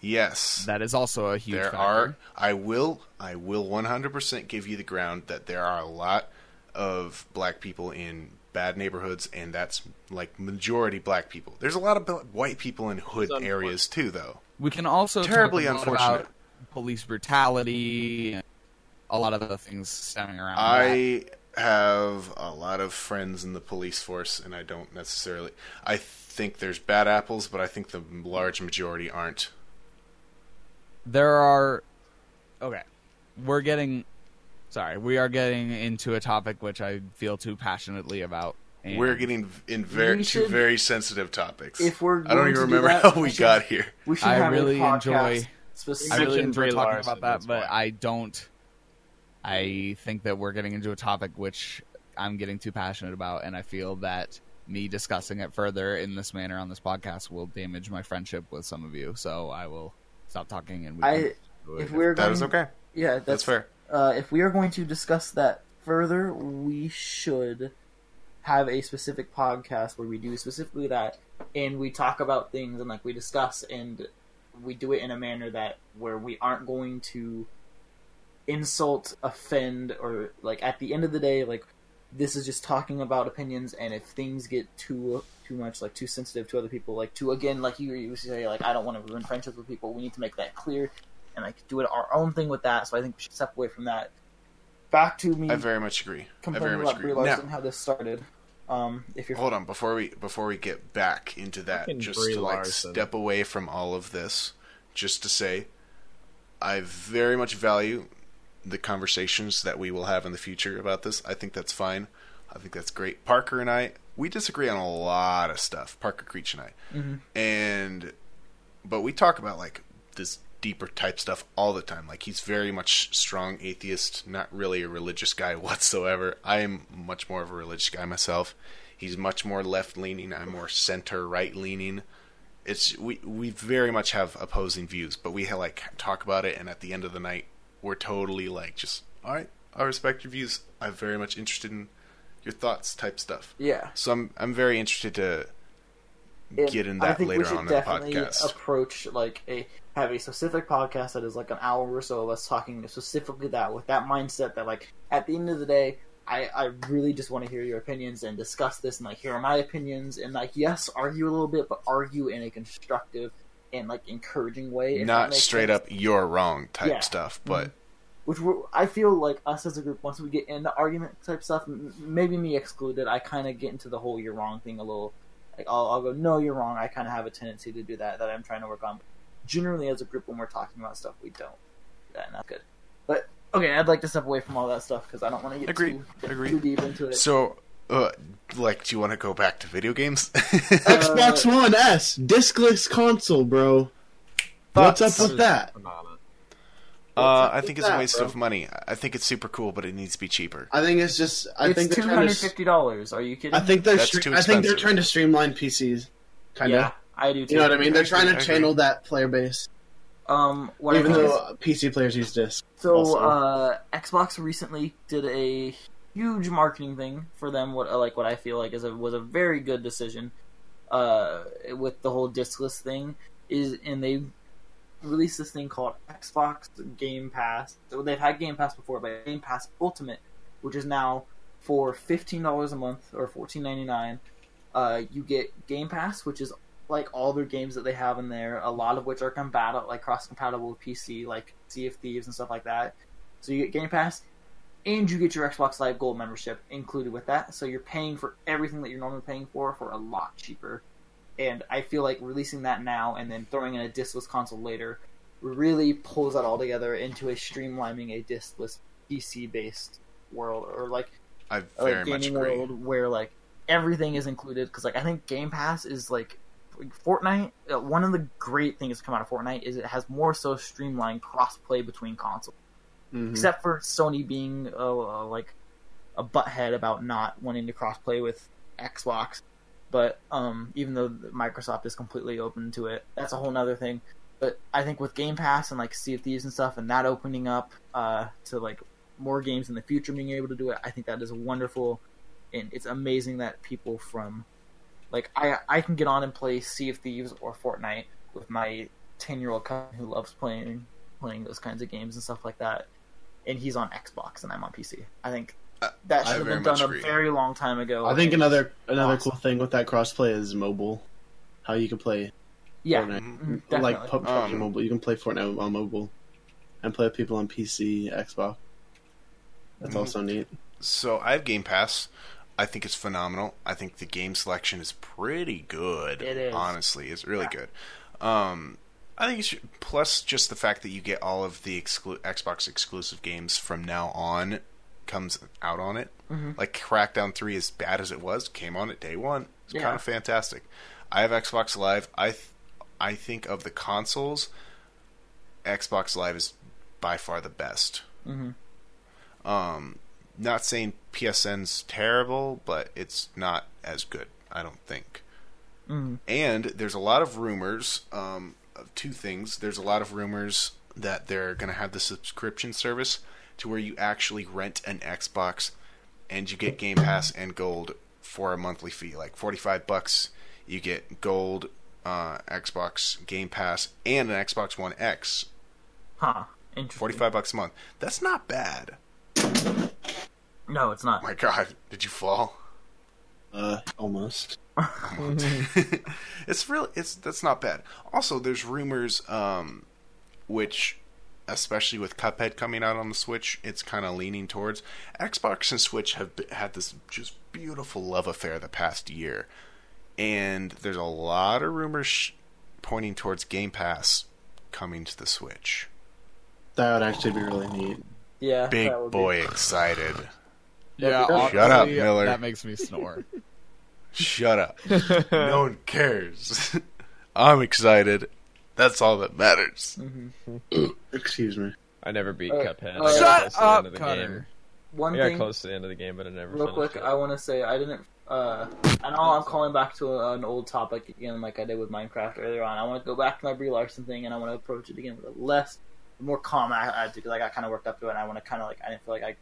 Yes, that is also a huge. there factor. are. I will. I will 100% give you the ground that there are a lot of black people in bad neighborhoods, and that's like majority black people. There's a lot of white people in hood areas too, though. We can also Terribly talk unfortunate. about police brutality, and a lot of other things stemming around. that. I have a lot of friends in the police force, and I don't necessarily. I think there's bad apples, but I think the large majority aren't. There are okay we're getting sorry we are getting into a topic which i feel too passionately about and We're getting in very We two very sensitive topics. if we're I don't even do remember that, how we should- got here. We should I have really a podcast enjoy- i really enjoy Brie talking Larson, about that but why. i don't i think that we're getting into a topic which i'm getting too passionate about and i feel that me discussing it further in this manner on this podcast will damage my friendship with some of you so i will stop talking and we I if we're That going, is okay. yeah, that's, That's fair. Uh, if we are going to discuss that further, we should have a specific podcast where we do specifically that, and we talk about things and like we discuss, and we do it in a manner that where we aren't going to insult, offend, or like at the end of the day, like this is just talking about opinions, and if things get too too much like too sensitive to other people, like to again like you you say like I don't want to ruin friendships with people, we need to make that clear and like do it our own thing with that. So I think we should step away from that. Back to me I very much agree. I very much agree. Larson, Now, how this started. Um, if you're hold on before we before we get back into that, just Brie to like Larson. step away from all of this, just to say, I very much value the conversations that we will have in the future about this. I think that's fine. I think that's great. Parker and I, we disagree on a lot of stuff. Parker Creech and I, Mhm. and but we talk about like this deeper type stuff all the time. Like he's very much strong atheist, not really a religious guy whatsoever. I am much more of a religious guy myself. He's much more left leaning. I'm more center right leaning. It's we we very much have opposing views, but we like talk about it, and at the end of the night, we're totally like just all right. I respect your views. I'm very much interested in your thoughts, type stuff. yeah, So I'm I'm very interested to And get in that later on in the podcast. approach like a have a specific podcast that is like an hour or so of us talking specifically that with that mindset that like at the end of the day. I, I really just want to hear your opinions and discuss this and like here are my opinions and like yes argue a little bit but argue in a constructive and like encouraging way not straight sense. up you're wrong type Yeah. stuff but mm-hmm. Which we're, I feel like us as a group, once we get into argument type stuff, m- maybe me excluded, I kind of get into the whole "you're wrong" thing a little. Like I'll, I'll go, "No, you're wrong." I kind of have a tendency to do that. That I'm trying to work on. Generally, as a group, when we're talking about stuff, we don't. do That and that's good. But okay, I'd like to step away from all that stuff because I don't want to get Agreed. too, Agreed. too deep into it. so uh, like do you want to go back to video games Xbox One S, discless console, bro. What's up with that? Uh, i think it's a waste bro? of money i think it's super cool but it needs to be cheaper I think it's just. I think it's they're trying to. dollars. Are you kidding? I think they're. That's stre- too I think they're trying to streamline PCs. Kind of. yeah, I do too. You know what I mean? They're trying to channel that player base, Um, what even think is- though PC players use disc. So, also. uh, Xbox recently did a huge marketing thing for them. What like what I feel like is a, was a very good decision. Uh, with the whole discless thing is, and they released this thing called Xbox Game Pass. So they've had Game Pass before, but Game Pass Ultimate, which is now for fifteen dollars a month or fourteen ninety nine. Uh, you get Game Pass, which is like all their games that they have in there. A lot of which are compatible, like cross compatible with PC, like Sea of Thieves and stuff like that. So you get Game Pass, and you get your Xbox Live Gold membership included with that. So you're paying for everything that you're normally paying for for a lot cheaper. And I feel like releasing that now and then throwing in a discless console later really pulls that all together into a streamlining a discless PC based world or like I a very much gaming agree. world where like everything is included because like I think Game Pass is like Fortnite. Uh, one of the great things to come out of Fortnite is it has more so streamlined crossplay between consoles Mhm. except for Sony being uh, uh, like a butthead about not wanting to crossplay with Xbox. But um, even though Microsoft is completely open to it, that's a whole other thing. But I think with Game Pass and like Sea of Thieves and stuff, and that opening up uh, to like more games in the future being able to do it, I think that is wonderful, and it's amazing that people from like I I can get on and play Sea of Thieves or Fortnite with my ten year old cousin who loves playing playing those kinds of games and stuff like that, and he's on Xbox and I'm on PC. I think That I should have been done much a very long time ago. I think another another awesome. cool thing with that crossplay is mobile. How you can play yeah, Fortnite. mhm, like. PUBG Um, mobile. You can play Fortnite on mobile and play with people on PC, Xbox. That's Mhm. also neat. So I have Game Pass. I think it's phenomenal. I think the game selection is pretty good. It is. honestly, it's really Yeah. good. Um, I think you should, plus just the fact that you get all of the exclu- Xbox exclusive games from now on comes out on it. Mhm. Like Crackdown Three, as bad as it was, came on it day one. It's Yeah. kind of fantastic. I have Xbox Live. I th- I think of the consoles, Xbox Live is by far the best. Mhm. Um, not saying PSN's terrible, but it's not as good. I don't think. Mhm. And there's a lot of rumors um, of two things. There's a lot of rumors that they're going to have the subscription service to where you actually rent an Xbox and you get Game Pass and Gold for a monthly fee, like 45 bucks. You get Gold, uh, Xbox Game Pass, and an Xbox One X. Huh. Interesting. 45 bucks a month. That's not bad. No, it's not. My God, did you fall? Uh, almost. it's really it's that's not bad. Also, there's rumors, um, which, especially with Cuphead coming out on the Switch, it's kind of leaning towards Xbox and Switch have had this just beautiful love affair the past year, and there's a lot of rumors sh- pointing towards Game Pass coming to the Switch. That would actually be really neat. Yeah. Big that would be- boy excited. Yeah, Shut up, Miller. That makes me snore. Shut up. no one cares. I'm excited. That's all that matters. Mhm. Excuse me. I never beat Uh, Cuphead. uh, I got Shut close to the up, end of the game. Cutter. One I got thing, close to the end of the game, but I never real finished quick, it. I want to say I didn't. Uh, I know I'm calling back to a, an old topic again, like I did with Minecraft earlier on. I want to go back to my Brie Larson thing, and I want to approach it again with a less, more calm attitude because I got kind of worked up to it. and I want to kind of like I didn't feel like I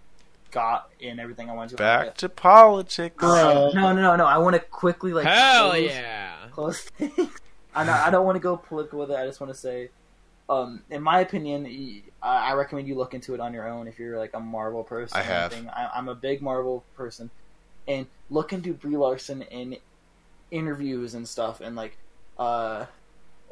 got in everything I wanted to. Back to politics. Bro. No, no, no, no. I want to quickly like Hell close- yeah! close things. I know, I don't want to go political with it. I just want to say, um, in my opinion, I recommend you look into it on your own if you're like a Marvel person. I or have. anything. I, I'm a big Marvel person, and look into Brie Larson in interviews and stuff, and like uh,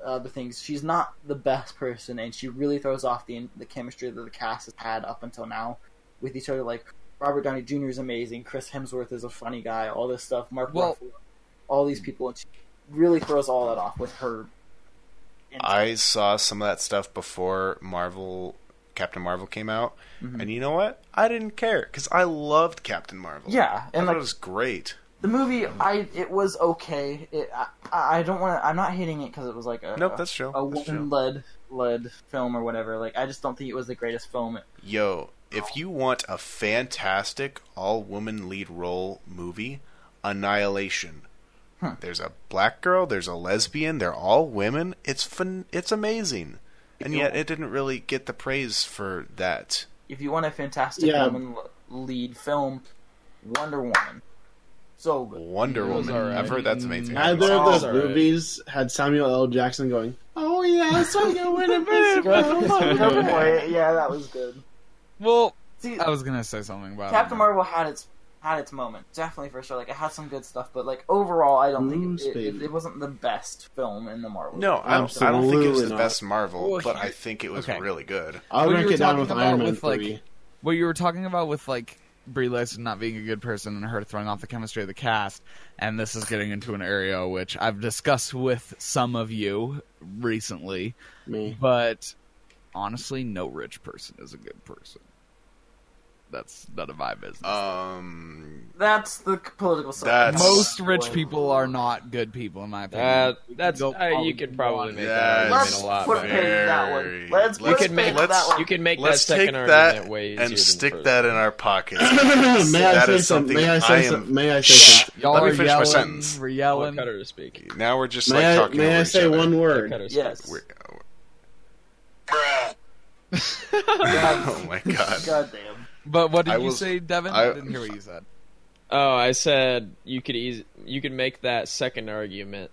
other things. She's not the best person, and she really throws off the the chemistry that the cast has had up until now with each other. Like Robert Downey Jr. is amazing. Chris Hemsworth is a funny guy. All this stuff. Mark Well- Ruffalo, all these people, and she really throws all that off with her. I saw some of that stuff before Marvel, Captain Marvel came out, Mhm. and you know what? I didn't care because I loved Captain Marvel. yeah, and thought like it was great. the movie, I it was okay. It, I, I don't want to. I'm not hating it because it was like a Nope, that's true. a woman led led film or whatever. Like I just don't think it was the greatest film. Yo, if you want a fantastic all-woman lead role movie, Annihilation. Hmm. There's a black girl. There's a lesbian. They're all women. It's fun. It's amazing, and yet it didn't really get the praise for that. If you want a fantastic Yeah. woman lead film, Wonder Woman. So good. Wonder It Woman. alright. I've heard that's amazing. Neither of those alright. movies had Samuel L. Jackson going, "Oh yeah, so you win a Good big point. Yeah, that was good. Well, See, I was gonna say something about Captain it. Marvel had its had its moment, definitely for sure. Like it had some good stuff, but like overall, I don't think it, it, it wasn't the best film in the Marvel. No, I don't, I don't think it was the best Marvel, Well, but I think it was okay. really good. I'll What rank it down with Iron Man with, like, three. what you were talking about with like Brie Larson not being a good person and her throwing off the chemistry of the cast, and this is getting into an area which I've discussed with some of you recently, Me. but honestly, no rich person is a good person. That's none of my business. Um, that's the political side. That's- Most rich people are not good people, in my opinion. That that's Go uh, you could probably make that That's argument a lot put a better. that one. very- Let's You put a could pin make that one. you can make that let's take second that argument way and stick first that in our pockets. may I say something? something May I say something? May I say Shh. something? Y'all Let me are finish my yelling, sentence. We're I'll yelling. cut her to speak. Now we're just May like I, talking may over I each say other. one Cut word? her to Yes. We're- oh my god. God damn. But what did I you was- say, Devin? I- I didn't hear what you said. Oh, I said you could easy you could make that second argument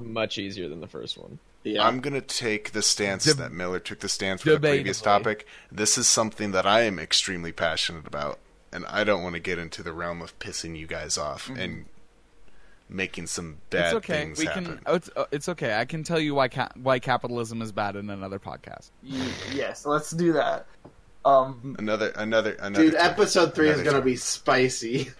much easier than the first one. Yeah. I'm gonna take the stance Deb- that Miller took the stance for the previous topic. This is something that I am extremely passionate about, and I don't want to get into the realm of pissing you guys off and making some bad it's okay. things We happen. can. Oh, it's, uh, it's okay. I can tell you why ca- why capitalism is bad in another podcast. Yes, let's do that. Um, Another, another, another. Dude, time. episode three is gonna time. be spicy.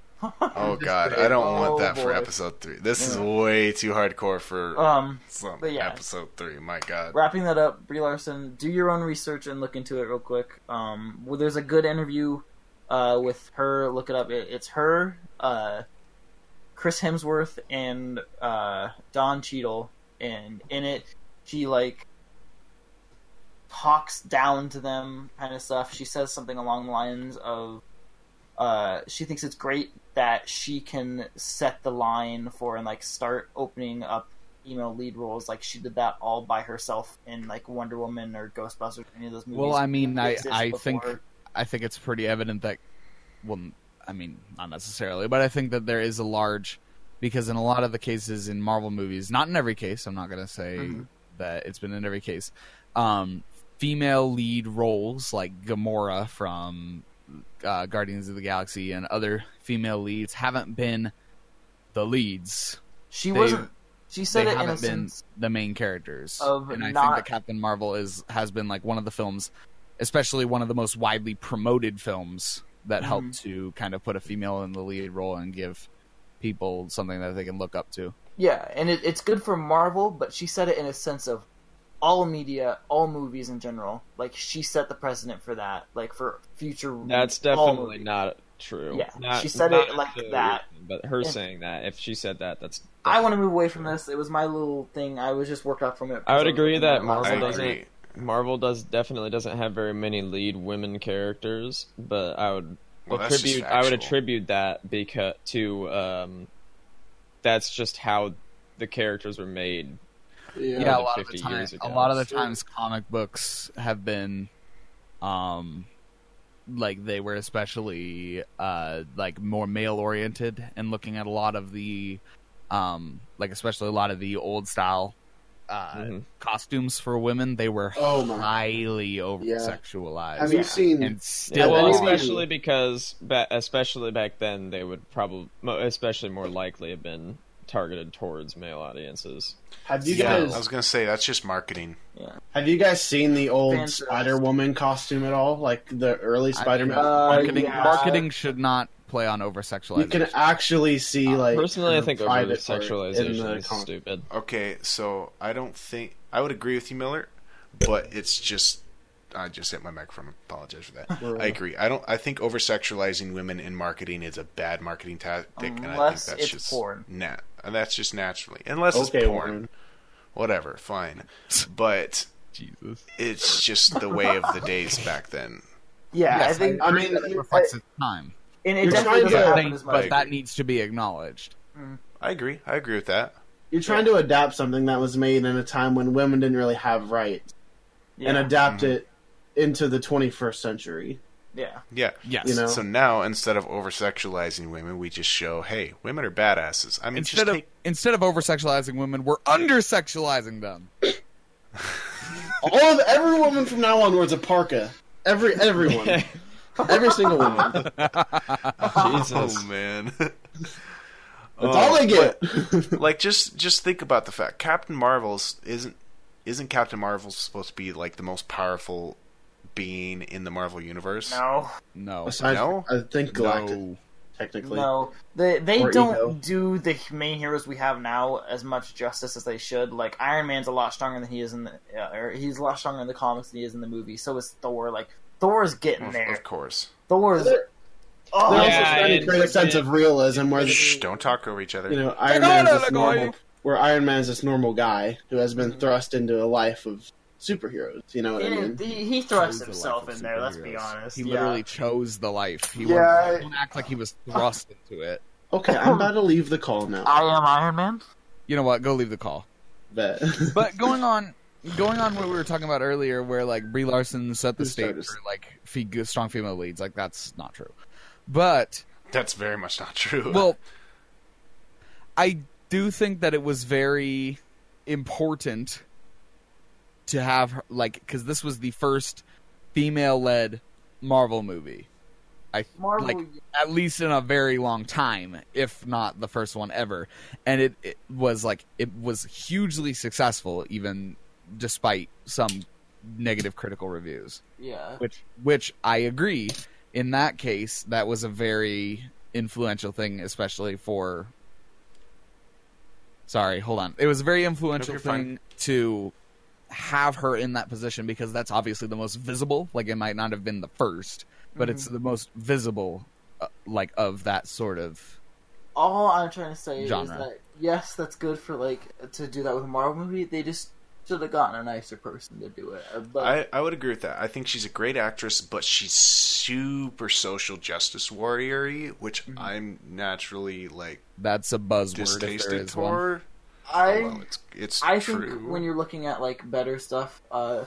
Oh god, I don't Oh, want that for episode three. This is way too hardcore for um, some but yeah. episode three. My god. wrapping that up, Brie Larson, do your own research and look into it real quick. Um, well, there's a good interview uh, with her. Look it up. It, it's her, uh, Chris Hemsworth, and uh, Don Cheadle, and in it, she like talks down to them, kind of stuff. She says something along the lines of, uh, she thinks it's great that she can set the line for and like start opening up female lead roles like she did that all by herself in like Wonder Woman or Ghostbusters or any of those movies. Well, I mean, I I think. I think it's pretty evident that. Well, I mean, not necessarily, but I think that there is a large because in a lot of the cases in Marvel movies, not in every case, I'm not going to say Mhm. that it's been in every case. Um, female lead roles like Gamora from uh, Guardians of the Galaxy and other female leads haven't been the leads. she they- wasn't. She said they it in a haven't been the main characters. of and I think that Captain Marvel is has been like one of the films, especially one of the most widely promoted films that Mhm. helped to kind of put a female in the lead role and give people something that they can look up to. Yeah, and it, it's good for Marvel, but she said it in a sense of all media, all movies in general. Like she set the precedent for that, like for future. That's definitely not true. Yeah, Not- she said it like necessarily that. written, But her Yeah. saying that, if she said that, that's. I want to move away from this. It was my little thing. I was just worked up from it. I would agree that thinking about I it. Marvel was like, agree. Marvel does definitely doesn't have very many lead women characters, but I would Well, attribute I would attribute that because to um, that's just how the characters were made. Yeah. Yeah, a lot of the time, years a lot of the Sure. times, comic books have been, um, like they were especially uh like more male oriented and looking at a lot of the, um, like especially a lot of the old style, uh, Mhm. costumes for women. They were Oh highly over sexualized. Have you seen? and still well, any of are. you- especially because, ba- especially back then, they would probably, especially more likely, have been targeted towards male audiences. Have you yeah, guys? I was gonna say that's just marketing. Yeah. Have you guys seen the old Spider Woman costume at all? Like the early Spider Man. Uh, marketing. yeah. Marketing should not play on over sexualization. you can actually see like Personally, I think over private part in sexualization is comic. stupid. Okay, so I don't think I would agree with you, Miller, but it's just I just hit my microphone. I apologize for that. I agree. I don't. I think over sexualizing women in marketing is a bad marketing tactic, and I think Unless that's it's just porn. Nah, and that's just naturally. Unless Okay, it's porn, Warren. whatever, fine. But Jesus. it's just the way of the days back then. Yeah, Yes, I think. I mean, It reflects its time. and it you're definitely trying to- doesn't happen Thing- as much. but that needs to be acknowledged. I agree. I agree with that. You're trying to adapt something that was made in a time when women didn't really have rights, yeah. and adapt Mhm. it into the 21st century. Yeah. Yeah. Yes. You know? So now instead of over sexualizing women, we just show, hey, women are badasses. I mean, Instead just of take instead of over sexualizing women, we're under sexualizing them. All of every woman from now on wears a parka. Every everyone, every single woman. Jesus. Oh man. all they get. Oh, like just just think about the fact Captain Marvel's isn't isn't Captain Marvel supposed to be like the most powerful being in the Marvel universe? No. No. Aside, No? I think Galactus No. technically. No, they they Or don't ego. do the main heroes we have now as much justice as they should. Like Iron Man's a lot stronger than he is in the, uh, or he's a lot stronger in the comics than he is in the movie. So is Thor. Like Thor's getting Of, there. of course. Thor's. They're- Oh, They're Yeah, also trying to create a sense it- of realism where Shh, don't talk over each other. you know Iron Man's this normal, where Iron Man's this normal guy who has been thrust into a life of superheroes. You know what I he, mean? he, he Chose thrust the himself in there. Let's be honest. He Yeah. literally chose the life. He Yeah, wouldn't- I- don't act like he was thrust into it. Okay, I'm about to leave the call now. I am Iron Man. You know what? Go leave the call. Bet. But going on, going on what we were talking about earlier, where like Brie Larson set the Who stage started? for like fe- strong female leads, like that's not true. But That's very much not true. well, I do think that it was very important to have her, like because this was the first female-led Marvel movie. I Marvel. like at least in a very long time, if not the first one ever. And it, it was like it was hugely successful, even despite some negative critical reviews. yeah. Which which I agree. In that case, that was a very influential thing, especially for. Sorry, hold on. It was a very influential you're fine. thing to have her in that position because that's obviously the most visible. Like it might not have been the first, but it's Mm-hmm. the most visible, uh, like of that sort of. All I'm trying to say Genre. is that yes, that's good for like to do that with a Marvel movie. They just should have gotten a nicer person to do it. Uh, But I, I would agree with that. I think she's a great actress, but she's super social justice warrior which Mm-hmm. I'm naturally like That's a buzzword. If there distasted is one. Toward. I well, it's it's I true. think when you're looking at like better stuff, uh,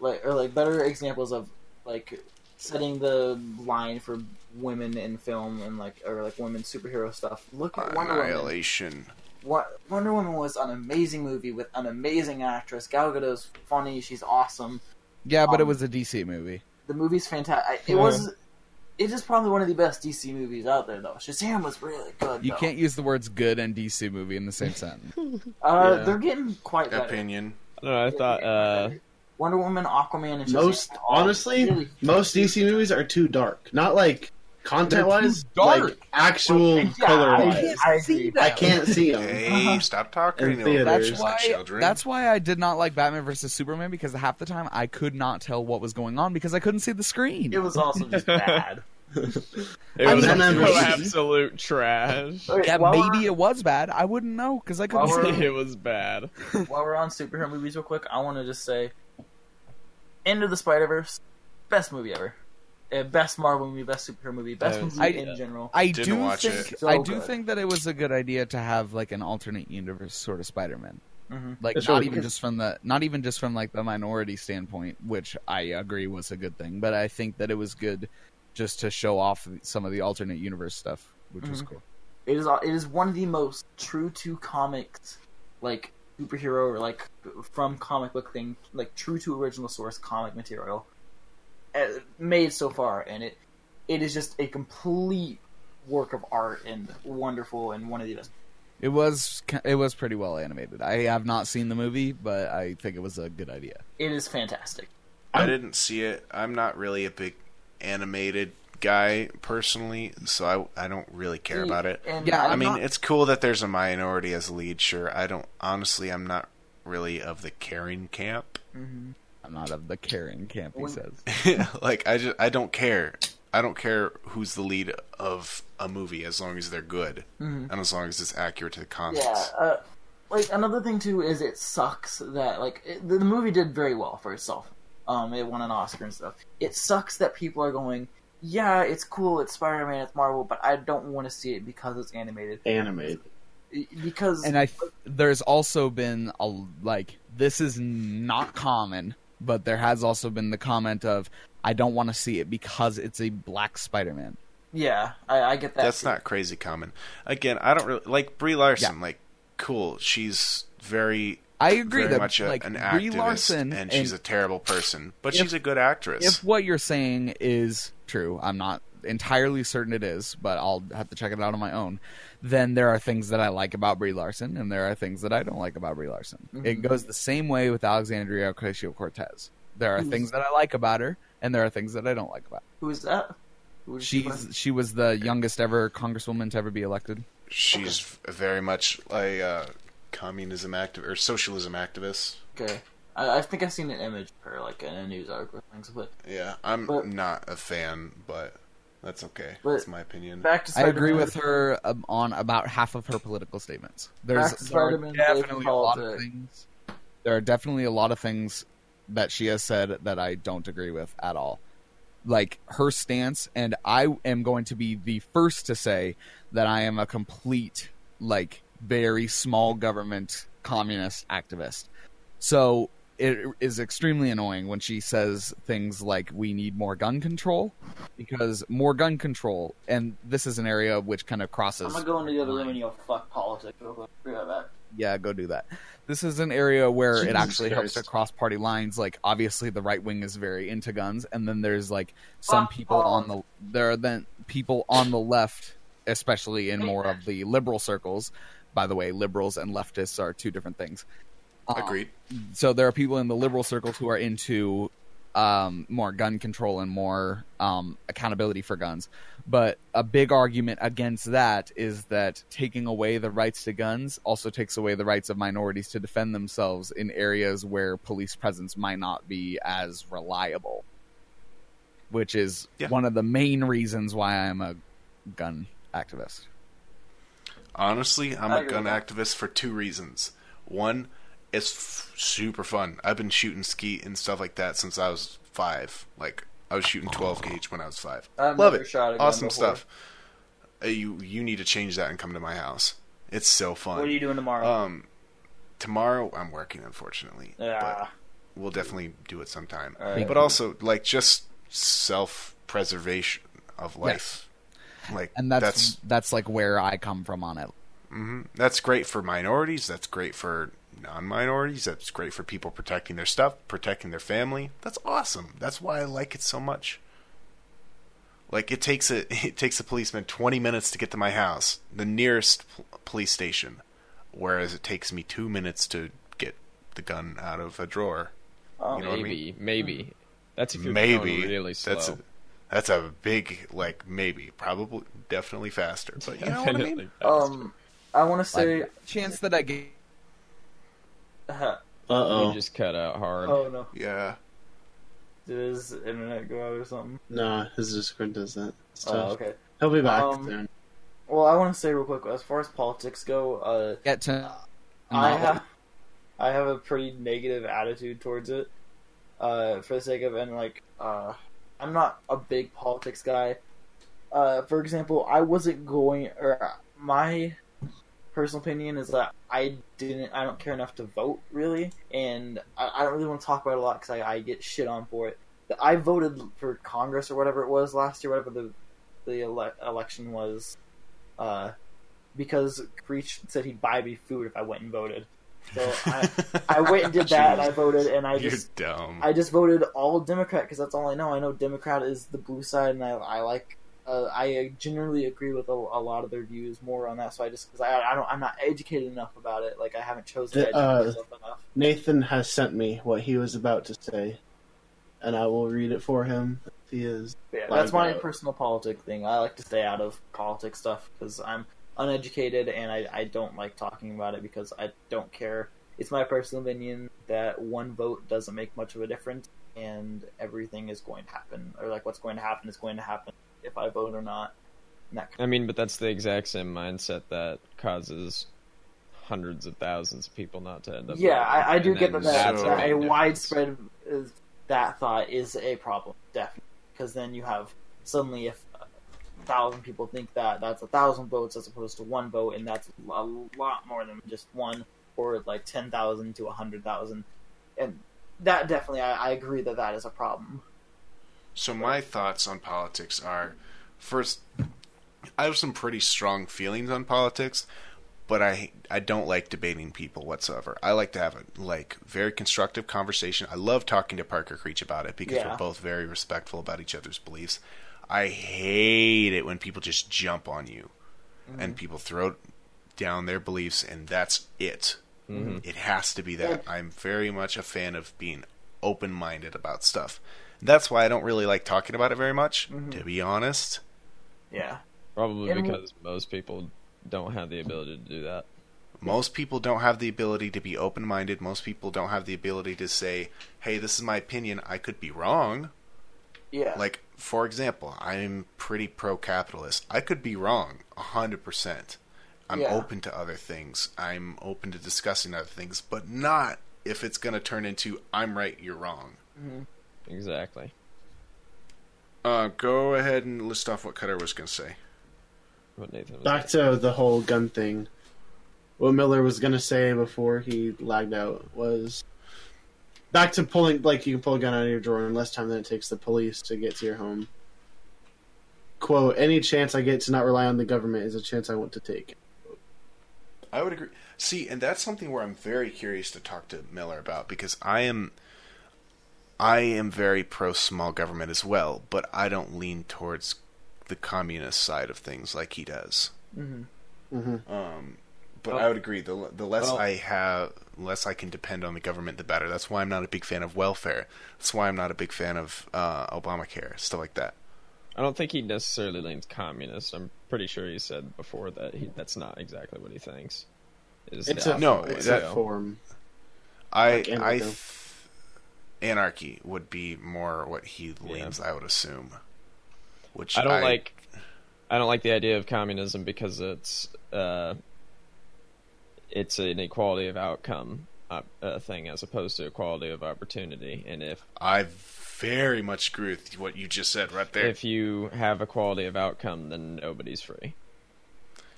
like or like better examples of like setting the line for women in film and like or like women superhero stuff. Look at Wonder Woman. Annihilation. Wo- Wonder Woman was an amazing movie with an amazing actress. Gal Gadot's funny. She's awesome. Yeah, but it Um, was a DC movie. The movie's fantastic. It Yeah. was. It is probably one of the best DC movies out there, though. Shazam was really good. You though. can't use the words "good" and DC movie in the same sentence. Uh, Yeah. They're getting quite better. Opinion. I don't know. I thought. Uh, Wonder Woman, Aquaman, and Shazam. most honestly, really- most DC movies are too dark. Not like content wise, dark. like actual Yeah, color I- wise. I agree. I can't see them. Hey, stop talking. In over theaters. That's those why. children. That's why I did not like Batman versus Superman because half the time I could not tell what was going on because I couldn't see the screen. It was also just bad. it I was mean, so absolute trash. Okay, yeah, maybe it was bad. I wouldn't know because I couldn't While see. it was bad. While we're on superhero movies, real quick, I want to just say, Into the Spider Verse, best movie ever. Uh, best Marvel movie, best superhero movie, best movie I- in general. I Didn't do watch think it. So I do good. think that it was a good idea to have like an alternate universe sort of Spider-Man. hmm Like It's not really even cool. just from the not even just from like the minority standpoint, which I agree was a good thing, but I think that it was good just to show off some of the alternate universe stuff, which was Mhm. cool. It is it is one of the most true to comics, like superhero or like from comic book thing, like true to original source comic material made so far, and it it is just a complete work of art and wonderful and one of the best. It was it was pretty well animated. I have not seen the movie, but I think it was a good idea. It is fantastic. I I'm- didn't see it. I'm not really a big animated guy personally, so I I don't really care about it. And Yeah, I'm I mean, not- it's cool that there's a minority as a lead. Sure, I don't honestly. I'm not really of the caring camp. Mhm. I'm not of the caring camp, he says. like I just I don't care. I don't care who's the lead of a movie as long as they're good Mhm. and as long as it's accurate to the comics. Yeah, uh, like another thing too is it sucks that like it, the, the movie did very well for itself. Um, it won an Oscar and stuff. It sucks that people are going, yeah, it's cool, it's Spider Man, it's Marvel, but I don't want to see it because it's animated. Animated. Because And I th- there's also been a like this is not common but there has also been the comment of I don't want to see it because it's a black Spider-Man. Yeah, I, I get that. That's too. not crazy common. Again, I don't really like Brie Larson. Like, cool. She's very, I agree very that much a, like an Brie activist, Larson and she's a terrible person. But if- she's a good actress. if what you're saying is true, I'm not entirely certain it is, but I'll have to check it out on my own. Then there are things that I like about Brie Larson, and there are things that I don't like about Brie Larson. It goes the same way with Alexandria Ocasio Cortez. There are Who's- things that I like about her, and there are things that I don't like about. her. Who's that? Who she? She's she was the youngest ever congresswoman to ever be elected. she's v- very much a uh, communism activist or socialism activist. okay. I, I think I've seen an image of her, like in a news article, or things. But Yeah, I'm But- not a fan, but that's okay. But- That's my opinion. back to I agree with her um, on about half of her political statements. There's there are definitely a lot of things. There are definitely a lot of things that she has said that I don't agree with at all. Like her stance, and I am going to be the first to say that I am a complete, like, very small government communist activist. So it is extremely annoying when she says things like we need more gun control because more gun control and this is an area which kind of crosses I'm gonna go into the other room and you'll fuck politics real quick. Be right back. yeah go do that. This is an area where it Jesus actually helps to cross party lines. Like obviously the right wing is very into guns and then there's like some Fuck people on the there are then people on the left especially in more of the liberal circles. By the way liberals and leftists are two different things Um, Agreed. so there are people in the liberal circles who are into um, more gun control and more um, accountability for guns. But a big argument against that is that taking away the rights to guns also takes away the rights of minorities to defend themselves in areas where police presence might not be as reliable. Which is Yeah. one of the main reasons why I'm a gun activist. Honestly, I'm a gun activist for two reasons. One, it's f- super fun. I've been shooting skeet and stuff like that since I was five. Like I was shooting 12 gauge when I was five. I've Love it. shot a awesome before. stuff. Uh, you you need to change that and come to my house. It's so fun. What are you doing tomorrow? Um, tomorrow I'm working, unfortunately. yeah. But we'll definitely do it sometime. All right. But also, like, just self preservation of life. Like, And that's, that's that's like where I come from on it. hmm That's great for minorities. That's great for non-minorities. That's great for people protecting their stuff, protecting their family. That's awesome. That's why I like it so much. Like it takes a it takes a policeman 20 minutes to get to my house, the nearest p- police station, whereas it takes me 2 minutes to get the gun out of a drawer. Oh, you know what I maybe, maybe. That's if you're maybe going really slow. that's a, that's a big like maybe, probably definitely faster, but you know what I mean? Faster. um, I want to say. Like, chance that I get uh Uh You oh. just cut out hard. oh no! Yeah. Did his internet go out or something? Nah, his Discord does that. It's Oh, tough. okay. He'll be back Um, soon. Well, I want to say real quick, as far as politics go, uh, get to I No. have I have a pretty negative attitude towards it. Uh, for the sake of and like, uh, I'm not a big politics guy. Uh, for example, I wasn't going, or my personal opinion is that I didn't, I don't care enough to vote really, and I, I don't really want to talk about it a lot because I, I get shit on for it. I voted for Congress or whatever it was last year, whatever the the ele- election was, uh, because Creech said he'd buy me food if I went and voted. So I, I went and did that, and I voted, and I just. I just voted all Democrat because that's all I know. I know Democrat is the blue side, and I, I like. Uh, I generally agree with a, a lot of their views more on that. So I just because I, I don't I'm not educated enough about it. Like I haven't chosen to The, educate uh, myself enough. Nathan has sent me what he was about to say, and I will read it for him. if He is. Yeah, that's my uh, personal politic thing. I like to stay out of politics stuff because I'm uneducated and I, I don't like talking about it because I don't care. It's my personal opinion that one vote doesn't make much of a difference and everything is going to happen or like what's going to happen is going to happen if I vote or not. I mean, but that's the exact same mindset that causes hundreds of thousands of people not to end up. yeah. I, I do get that, that's So- that a difference. widespread is, that thought is a problem, definitely. Because then you have suddenly if a thousand people think that that's a thousand votes as opposed to one vote, and that's a lot more than just one, or like ten thousand to a hundred thousand, and that definitely, I, I agree that that is a problem. So my thoughts on politics are first I have some pretty strong feelings on politics, but I I don't like debating people whatsoever. I like to have a like very constructive conversation. I love talking to Parker Creech about it because Yeah. we're both very respectful about each other's beliefs. I hate it when people just jump on you mm-hmm. and people throw down their beliefs and that's it. Mm-hmm. It has to be that. I'm very much a fan of being open minded about stuff. That's why I don't really like talking about it very much, mm-hmm. to be honest. Yeah. Probably And- because most people don't have the ability to do that. Most people don't have the ability to be open minded. Most people don't have the ability to say, hey, this is my opinion. I could be wrong. Yeah. Like, for example, I'm pretty pro capitalist. I could be wrong, 100%. I'm Yeah. open to other things. I'm open to discussing other things, but not if it's going to turn into I'm right, you're wrong. Mm-hmm. Exactly. Uh, go ahead and list off what Cutter was going to say. What Nathan was Back to the whole gun thing. What Miller was gonna say before he lagged out was back to pulling like you can pull a gun out of your drawer in less time than it takes the police to get to your home. Quote, any chance I get to not rely on the government is a chance I want to take. I would agree. See, and that's something where I'm very curious to talk to Miller about because I am I am very pro small government as well, but I don't lean towards the communist side of things like he does. hmm Um, but Well- I would agree. The the less well- I have, less I can depend on the government, the better. That's why I'm not a big fan of welfare. That's why I'm not a big fan of uh, Obamacare, stuff like that. I don't think he necessarily leans communist. I'm pretty sure he said before that he, that's not exactly what he thinks. Is It's a No, optimal it's that- a form. I Like I anarchy. would be more what he leans. I would assume. Which I don't like. I don't like the idea of communism because it's uh, it's an equality of outcome uh, thing as opposed to equality of opportunity. And if I very much agree with what you just said right there. if you have equality of outcome, then nobody's free.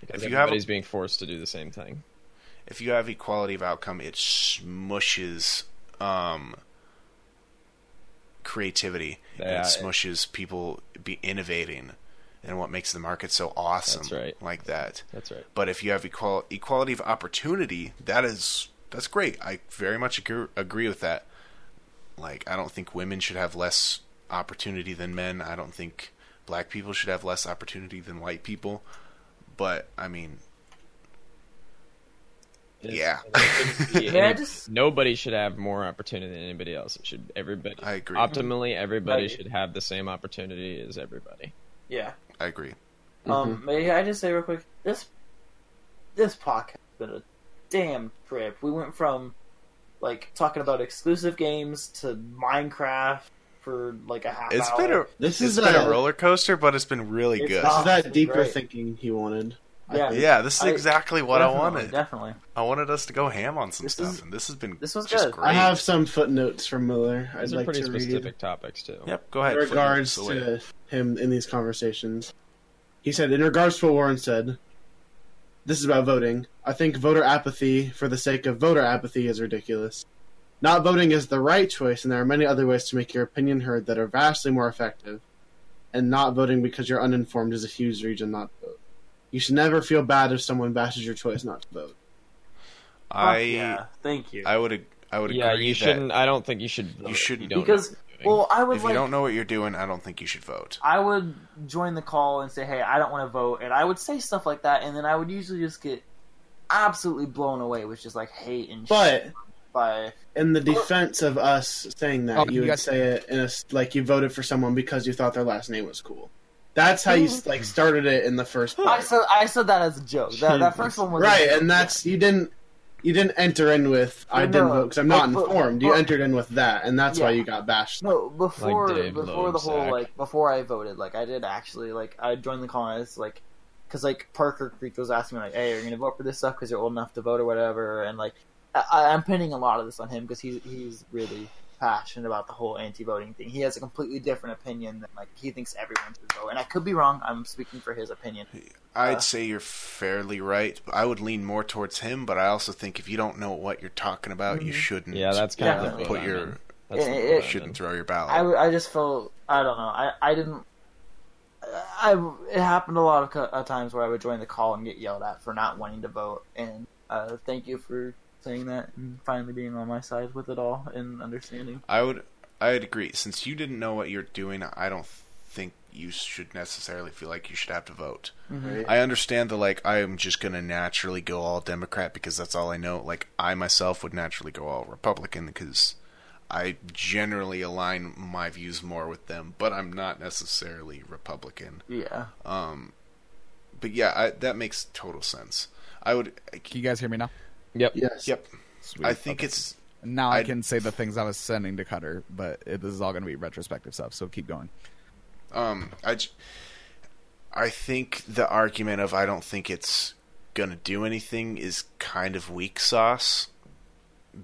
Because If you have a- being forced to do the same thing. if you have equality of outcome, it smushes um, creativity. and Yeah, it- smushes people be innovating, and what makes the market so awesome. That's right. Like that. That's right. But if you have equal equality of opportunity, that is that's great. I very much agree, agree with that. Like I don't think women should have less opportunity than men. I don't think black people should have less opportunity than white people. But I mean, Yeah. it shouldn't be Yeah, just- nobody should have more opportunity than anybody else. It should everybody. I agree. Optimally, everybody Right. should have the same opportunity as everybody. Yeah. I agree. Um, may I just say real quick, this this podcast has been a damn trip. We went from like talking about exclusive games to Minecraft for like a half It's hour. been a This it's is been a- a roller coaster, but it's been really It's good. This is that deeper great. thinking he wanted. I Yeah. Yeah, this is I- exactly what I wanted. Definitely. I wanted us to go ham on some This stuff, is- and this has been this was just good. great. I have some footnotes from Miller. I'd These are like pretty to read. specific topics too. Yep, go ahead. in regards Footnotes away. to him in these conversations. He said, in regards to what Warren said, this is about voting. I think voter apathy for the sake of voter apathy is ridiculous. Not voting is the right choice, and there are many other ways to make your opinion heard that are vastly more effective. And not voting because you're uninformed is a huge reason not to vote. You should never feel bad if someone bashes your choice not to vote. I Fuck yeah. Thank you. I would I would Yeah, agree you shouldn't. I don't think you should. vote if shouldn't. don't because what you're doing. well, I would if like you don't know what you're doing, I don't think you should vote. I would join the call and say, "Hey, I don't want to vote," and I would say stuff like that, and then I would usually just get absolutely blown away with just like hate and But shit by in the defense of us saying that, Oh, you you would got- say it in a s- like you voted for someone because you thought their last name was cool. That's how you like started it in the first I said I said that as a joke. That, that first one was right? And that's you didn't you didn't enter in with I No, didn't vote because I'm not but- but- informed. You entered in with that, and that's why you got bashed. No, before Dave before the whole Loebsack. like before I voted, like I did actually like I joined the call and it's like because like Parker Creech was asking me like, "Hey, are you gonna vote for this stuff because you're old enough to vote or whatever?" And like I, I'm pinning a lot of this on him because he's he's really passionate about the whole anti-voting thing. He has a completely different opinion than like he thinks everyone should vote, and I could be wrong. I'm speaking for his opinion. I'd Uh, say you're fairly right. I would lean more towards him, but I also think if you don't know what you're talking about, you Mhm. shouldn't yeah, that's kind Yeah. of put thing, your man. That's It- it- what Shouldn't throw your ballot. I, I just felt I don't know I I didn't I it happened a lot of co- uh, times where I would join the call and get yelled at for not wanting to vote and uh, thank you for saying that and finally being on my side with it all and understanding. I would I would agree. Since you didn't know what you're doing, I don't think you should necessarily feel like you should have to vote. Mm-hmm. I understand that like I am just gonna naturally go all Democrat because that's all I know. Like I myself would naturally go all Republican because I generally align my views more with them, but I'm not necessarily Republican. Yeah. Um, but yeah, I, that makes total sense. I would. Can you guys hear me now? Yep. Yes. Yep. Sweet. I think Okay. it's now I I'd- can say the things I was sending to Cutter, but it, this is all going to be retrospective stuff. So keep going. Um, I, j- I think the argument of I don't think it's gonna do anything is kind of weak sauce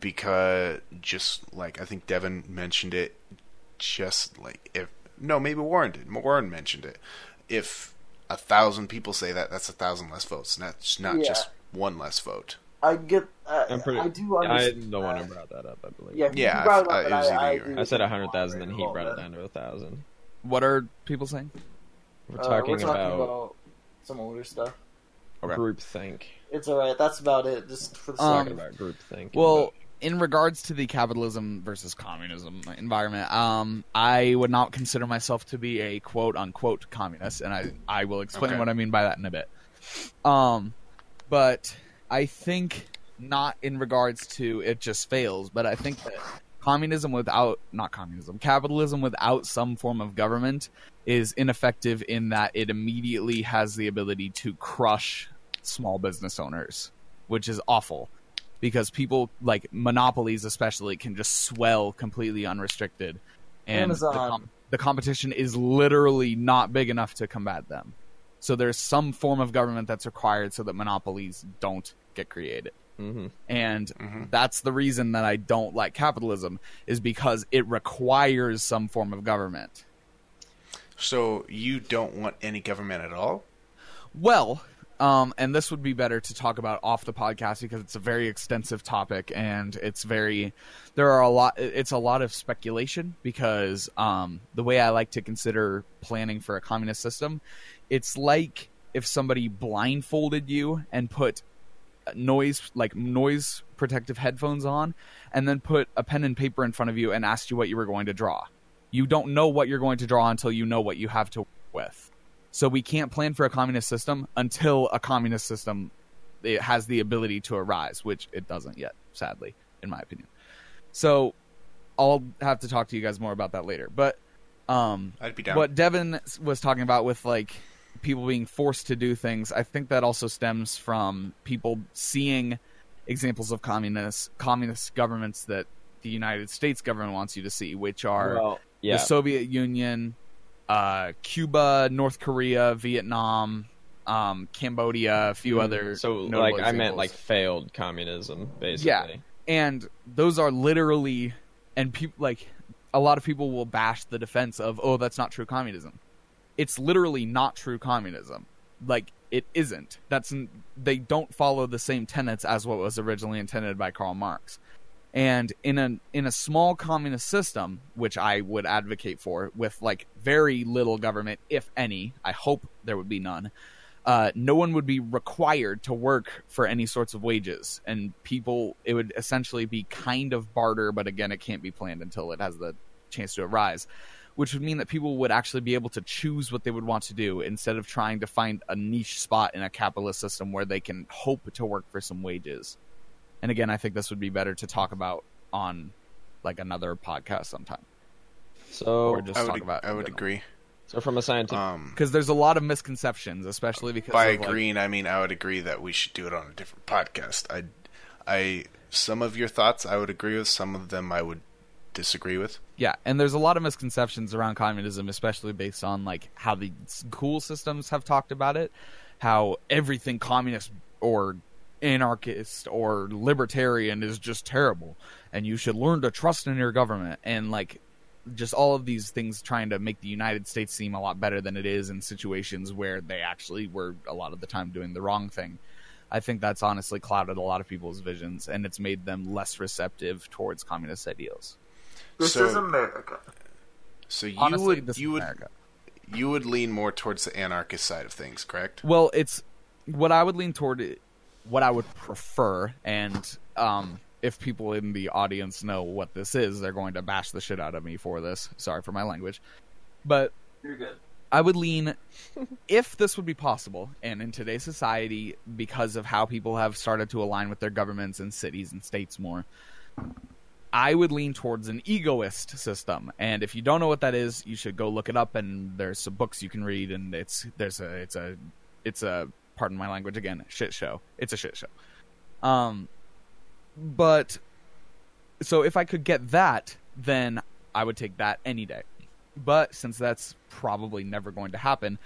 because just like I think Devin mentioned it, just like if no maybe Warren did Warren mentioned it. If a thousand people say that, that's a thousand less votes. And that's not Yeah. just one less vote. I get. Uh, I'm pretty. I do I understand. the one who uh, brought that up, I believe. Yeah, Yeah, you brought it up, I- but it was I, I, either agree you. I said a hundred thousand, on then he a brought it down to a thousand. What are people saying? We're bit. Uh, talking, we're talking about, about some older stuff. Okay. group think. It's alright. That's about it. Just for the Um, talking about group think. Well, in regards to the capitalism versus communism environment, um, I would not consider myself to be a quote unquote communist, and I I will explain Okay. what I mean by that in a bit. Um, but I think not in regards to it just fails, but I think that communism without not communism, capitalism without some form of government is ineffective in that it immediately has the ability to crush small business owners, which is awful. Because people like monopolies especially can just swell completely unrestricted. And the, com- the competition is literally not big enough to combat them so there's some form of government that's required so that monopolies don't get created hmm and Mhm. that's the reason that I don't like capitalism is because it requires some form of government. So you don't want any government at all? Well, um, and this would be better to talk about off the podcast because it's a very extensive topic and it's very there are a lot it's a lot of speculation because um, the way I like to consider planning for a communist system, it's like if somebody blindfolded you and put noise like noise protective headphones on and then put a pen and paper in front of you and asked you what you were going to draw. You don't know what you're going to draw until you know what you have to work with. So we can't plan for a communist system until a communist system it has the ability to arise, which it doesn't yet, sadly, in my opinion. So I'll have to talk to you guys more about that later. But um, I'd be down. what Devin was talking about with like people being forced to do things, I think that also stems from people seeing examples of communist communist governments that the United States government wants you to see, which are well, yeah. the Soviet Union, uh, Cuba, North Korea, Vietnam, um, Cambodia, a few other. Mm, so notable like I meant like failed communism, basically. Yeah, and those are literally and people like a lot of people will bash the defense of oh that's not true communism it's literally not true communism. Like it isn't. That's they don't follow the same tenets as what was originally intended by Karl Marx. And in a in a small communist system which I would advocate for with like very little government if any I hope there would be none uh, no one would be required to work for any sorts of wages, and people it would essentially be kind of barter, but again, it can't be planned until it has the chance to arise, which would mean that people would actually be able to choose what they would want to do instead of trying to find a niche spot in a capitalist system where they can hope to work for some wages. And again, I think this would be better to talk about on like another podcast sometime, So or just I talk would, about. I would agree. so from a scientific Um, because there's a lot of misconceptions, especially because by of, like, agreeing, I mean I would agree that we should do it on a different podcast. I, I, some of your thoughts I would agree with. Some of them I would disagree with. Yeah, and there's a lot of misconceptions around communism, especially based on like how the school systems have talked about it, how everything communist or anarchist or libertarian is just terrible, and you should learn to trust in your government, and like just all of these things trying to make the United States seem a lot better than it is in situations where they actually were a lot of the time doing the wrong thing. I think that's honestly clouded a lot of people's visions, and it's made them less receptive towards communist ideals. This So- is America. So you Honestly, would this you is would America. you would lean more towards the anarchist side of things, correct? Well, it's what I would lean toward, what I would prefer, and um, if people in the audience know what this is, they're going to bash the shit out of me for this. Sorry for my language, but You're good. I would lean, if this would be possible, and in today's society, because of how people have started to align with their governments and cities and states more, I would lean towards an egoist system. And if you don't know what that is, you should go look it up. And there's some books you can read, and it's there's a it's a it's a pardon my language again shit show. It's a shit show. Um, but so if I could get that, then I would take that any day. But since that's probably never going to happen,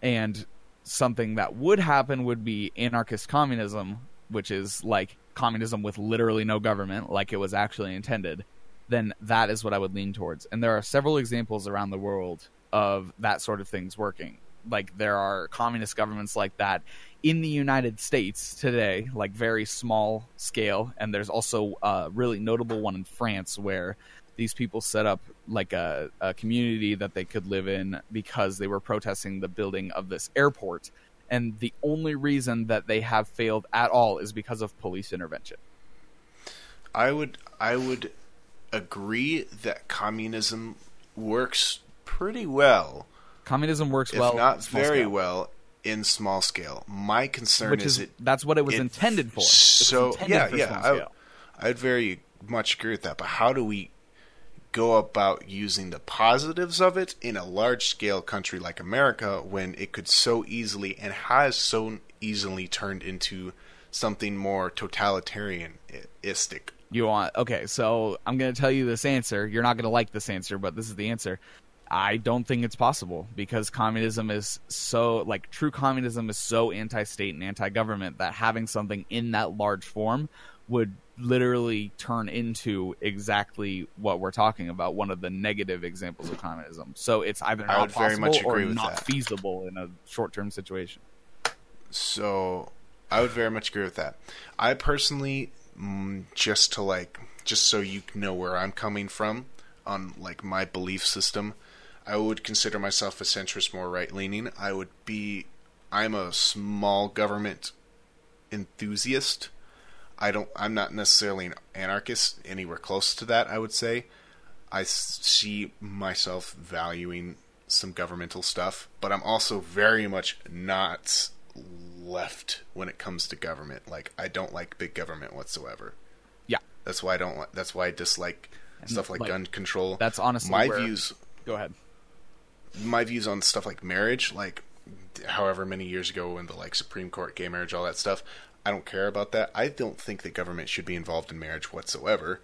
and something that would happen would be anarchist communism, which is like communism with literally no government, like it was actually intended, then that is what I would lean towards. And there are several examples around the world of that sort of things working. Like there are communist governments like that in the United States today, like very small scale, and there's also a really notable one in France where these people set up like a, a community that they could live in because they were protesting the building of this airport. And the only reason that they have failed at all is because of police intervention. I would I would agree that communism works pretty well, Communism works if well, not very scale, well, in small scale. My concern which is is it that's what it was it- intended for. So intended yeah, for yeah, I. I'd very much agree with that. But how do we go about using the positives of it in a large scale country like America when it could so easily and has so easily turned into something more totalitarianistic? You want okay, so I'm gonna tell you this answer. You're not gonna like this answer, but this is the answer. I don't think it's possible because communism is so like true communism is so anti-state and anti-government that having something in that large form would literally turn into exactly what we're talking about one of the negative examples of communism so it's either I not would very possible much or agree with not that. feasible in a short-term situation So I would very much agree with that. I personally, mm, just to like, just so you know where I'm coming from on like my belief system, I would consider myself a centrist, more right leaning. I would be, I'm a small government enthusiast. I don't, I'm not necessarily an anarchist anywhere close to that. I would say. I see myself valuing some governmental stuff, but I'm also very much not left when it comes to government. Like I don't like big government whatsoever. Yeah. That's why I don't. li- That's why I dislike stuff like, like, gun control. that's honestly my where- views. go ahead My views on stuff like marriage, like however many years ago when the like Supreme Court, gay marriage, all that stuff. I don't care about that. I don't think the government should be involved in marriage whatsoever.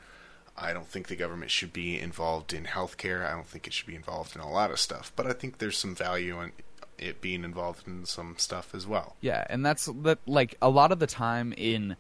I don't think the government should be involved in healthcare. I don't think it should be involved in a lot of stuff. But I think there's some value in it being involved in some stuff as well. Yeah, and that's that. Like a lot of the time in,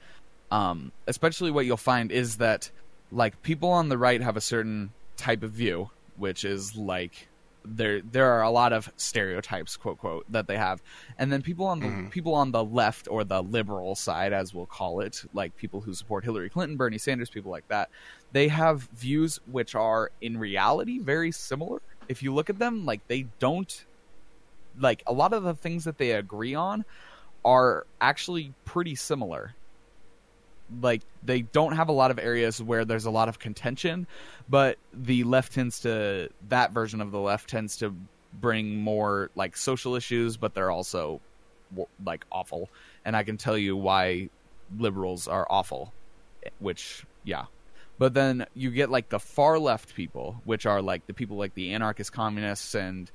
um, especially what you'll find is that like people on the right have a certain type of view, which is like there there are a lot of stereotypes, quote quote, that they have, and then people on the Mhm. people on the left or the liberal side, as we'll call it, like people who support Hillary Clinton, Bernie Sanders, people like that, they have views which are in reality very similar. If you look at them, like they don't like a lot of the things that they agree on are actually pretty similar. Like they don't have a lot of areas where there's a lot of contention, but the left tends to that version of the left tends to bring more like social issues, but they're also like awful. And I can tell you why liberals are awful, which yeah. But then you get like the far left people, which are like the people like the anarchist communists and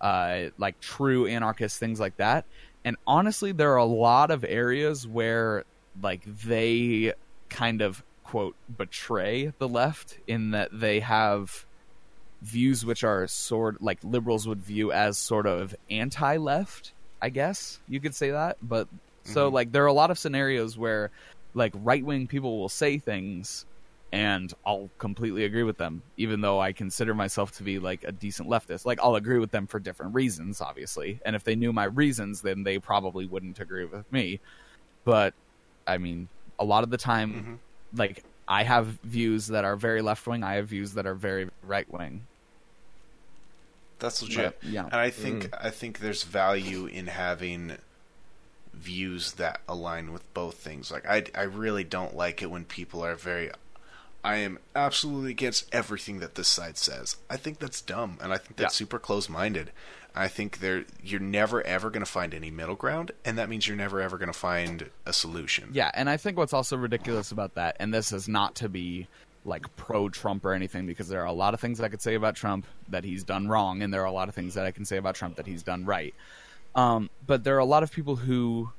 uh, like true anarchists, things like that. And honestly, there are a lot of areas where like they kind of quote betray the left in that they have views which are sort like liberals would view as sort of anti-left. I guess you could say that, but so Mhm. like there are a lot of scenarios where like right-wing people will say things and I'll completely agree with them, even though I consider myself to be like a decent leftist. Like I'll agree with them for different reasons, obviously. And if they knew my reasons, then they probably wouldn't agree with me. But I mean, a lot of the time, Mhm. like I have views that are very left wing. I have views that are very right wing. That's legit. Yeah. And I think I think there's value in having views that align with both things. Like I I really don't like it when people are very I am absolutely against everything that this side says. I think that's dumb and I think that's Yeah. super close-minded. I think there you're never ever going to find any middle ground and that means you're never ever going to find a solution. Yeah, and I think what's also ridiculous about that, and this is not to be like pro Trump or anything, because there are a lot of things I could say about Trump that he's done wrong, and there are a lot of things that I can say about Trump that he's done right. Um, but there are a lot of people who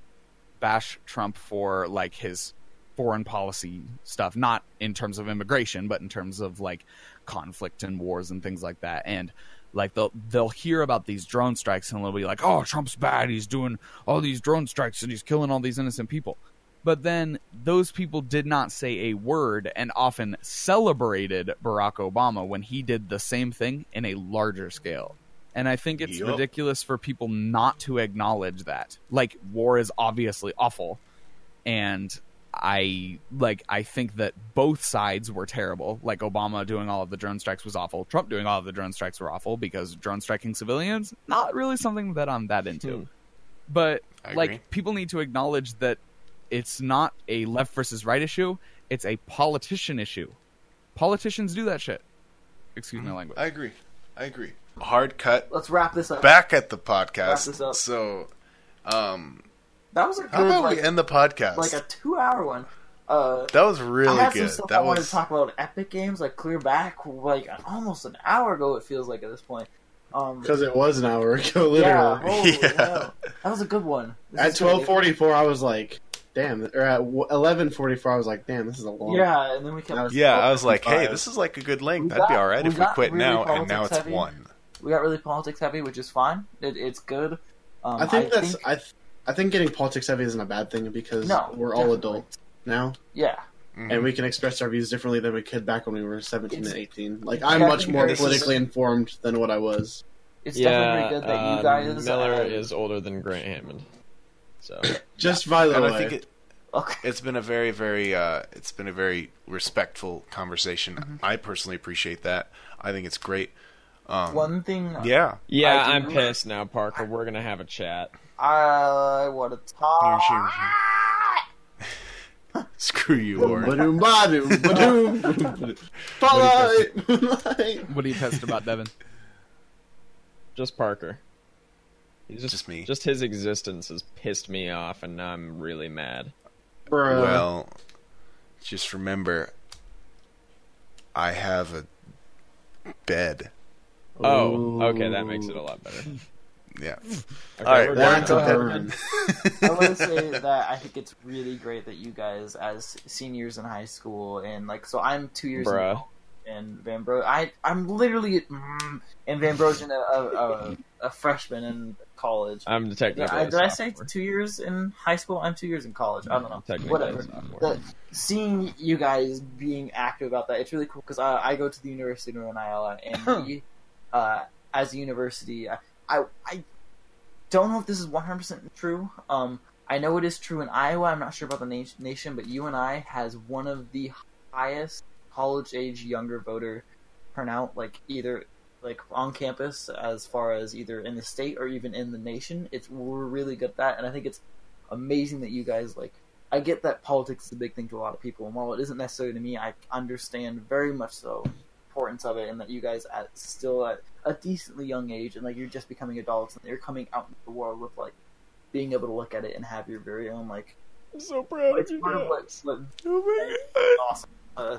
bash Trump for like his foreign policy stuff, not in terms of immigration, but in terms of like conflict and wars and things like that. And like they'll they'll hear about these drone strikes and they'll be like, "Oh, Trump's bad. He's doing all these drone strikes and he's killing all these innocent people." But then those people did not say a word and often celebrated Barack Obama when he did the same thing in a larger scale. And I think it's Yup. ridiculous for people not to acknowledge that. Like war is obviously awful and I like I think that both sides were terrible. Like Obama doing all of the drone strikes was awful. Trump doing all of the drone strikes were awful because drone striking civilians not really something that I'm that into. Hmm. But I like agree. people need to acknowledge that it's not a left versus right issue, it's a politician issue. Politicians do that shit. Excuse my language. I agree. I agree. Hard cut Let's wrap this up. back at the Wrap podcast. this up. So um That was a good how about like, we end the podcast? like a two hour one. Uh, that was I really had good. some stuff I That wanted to talk about epic games like clear back like almost an hour ago. It feels like at this point. Um, Because it was an hour ago, yeah, literally. holy Yeah. hell. that was a good one. This At twelve forty four, I was like, "Damn!" Or at eleven forty four, I was like, "Damn, this is a long." Yeah, and then we kept. That was- Yeah, I was like, hey, this is like a good length. We That'd be all right we if we quit really now, and now it's heavy. one. we got really politics heavy, which is fine. It, it's good. Um, I think that's think- I. Th- I think getting politics heavy isn't a bad thing because No, we're all definitely. adults now, yeah. Mhm. and we can express our views differently than we could back when we were seventeen It's- and eighteen. Like I'm much more very- politically informed than what I was. It's yeah, definitely good that you um, guys. Miller uh, is older than Grant Hammond. So Just by the and way, I think it, okay. it's been a very, very, uh, it's been a very respectful conversation. Mm-hmm. I personally appreciate that. I think it's great. Um, One thing yeah, yeah, I I'm pissed now, Parker. We're gonna have a chat. I want to talk. screw you. Spotlight. What are you pissed about, Devin? Just Parker. He's just, Just me. Just his existence has pissed me off, and now I'm really mad. Bruh. well, just remember, I have a bed. Oh, okay, that makes it a lot better. Yeah. Okay, All right, we're That's done. a ahead. burn. I want to say that I think it's really great that you guys, as seniors in high school, and like, so I'm two years Bruh. in, in Van Bro. I I'm literally mm, in Van Brogen, a, a, a, a freshman in college. I'm technically. Did I, a did I say two years in high school? I'm two years in college. I don't know. Technically Whatever. The, seeing you guys being active about that, it's really cool because I, I go to the University of Northern Iowa, and we, uh, as a university, I, I I don't know if this is 100 percent true. Um, I know it is true in Iowa. I'm not sure about the na- nation, but UNI has one of the highest college age younger voter turnout, like either like on campus as far as either in the state or even in the nation. It's we're really good at that, and I think it's amazing that you guys like. I get that politics is a big thing to a lot of people, and while it isn't necessarily to me, I understand very much so importance of it, and that you guys at still at a decently young age, and like you're just becoming adults, and you're coming out into the world with like being able to look at it and have your very own like I'm so proud it's of you part of what, guys. what Oh my god! awesome. Uh,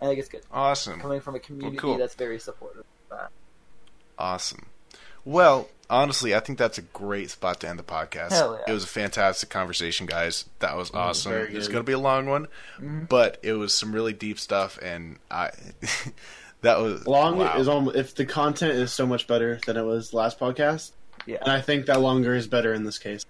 I think it's good Awesome. coming from a community cool. that's very supportive. Of that. Awesome. Well, honestly, I think that's a great spot to end the podcast. Hell yeah. It was a fantastic conversation, guys. That was awesome. very It's going to be a long one, Mhm. but it was some really deep stuff, and I that was Long wow. is almost if the content is so much better than it was last podcast, Yeah. and I think that longer is better in this case.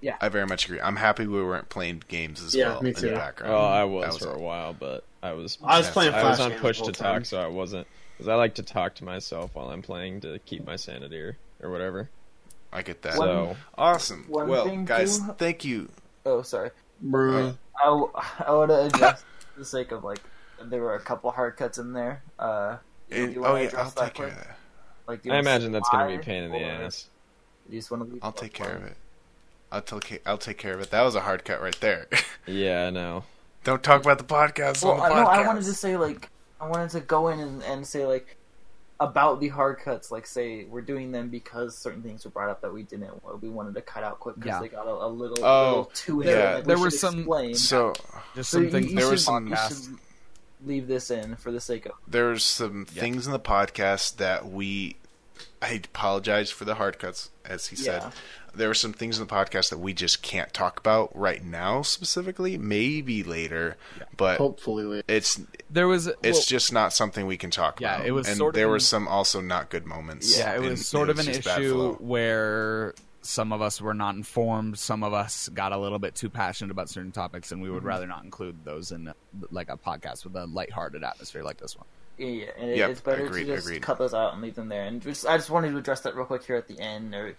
Yeah, I very much agree. I'm happy we weren't playing games as Yeah, well me in the background. Well, I That was, for a while, but I was. I was playing I was on push to whole time. talk, so I wasn't. Because I like to talk to myself while I'm playing to keep my sanity or, or whatever. I get that. So awesome. one well, thing guys, too- thank you. Oh, sorry. Bruh. Oh. I, I want to address for the sake of like there were a couple hard cuts in there. Uh, you- And- you oh yeah, I'll take care quick? of that. Like, I imagine that's going to be a pain in the ass. You just want to leave I'll take care of it. I'll take I'll take care of it. That was a hard cut right there. Yeah, I know. Don't talk about the podcast Well, on the I, podcast. no, I wanted to say like I wanted to go in and, and say like about the hard cuts. Like say we're doing them because certain things were brought up that we didn't. We wanted to cut out quick because Yeah. they got a, a little, Oh, little too yeah. in. Like, we There were some- explain. So Just So some you- things. you There should- was some- you podcast. should leave this in for the sake of there's some Yeah. things in the podcast that we I apologize for the hard cuts, as he said. Yeah. There were some things in the podcast that we just can't talk about right now specifically, maybe later, but Hopefully, later. it's There was. it's well, just not something we can talk Yeah, about. it was and sort of there an- were some also not good moments. Yeah, it and was sort of was an issue where some of us were not informed. Some of us got a little bit too passionate about certain topics, and we Mm-hmm. would rather not include those in uh, like a podcast with a lighthearted atmosphere like this one. Yeah, yeah, and it, Yep, it's better agreed, to just agreed. cut those out and leave them there. And just, I just wanted to address that real quick here at the end, or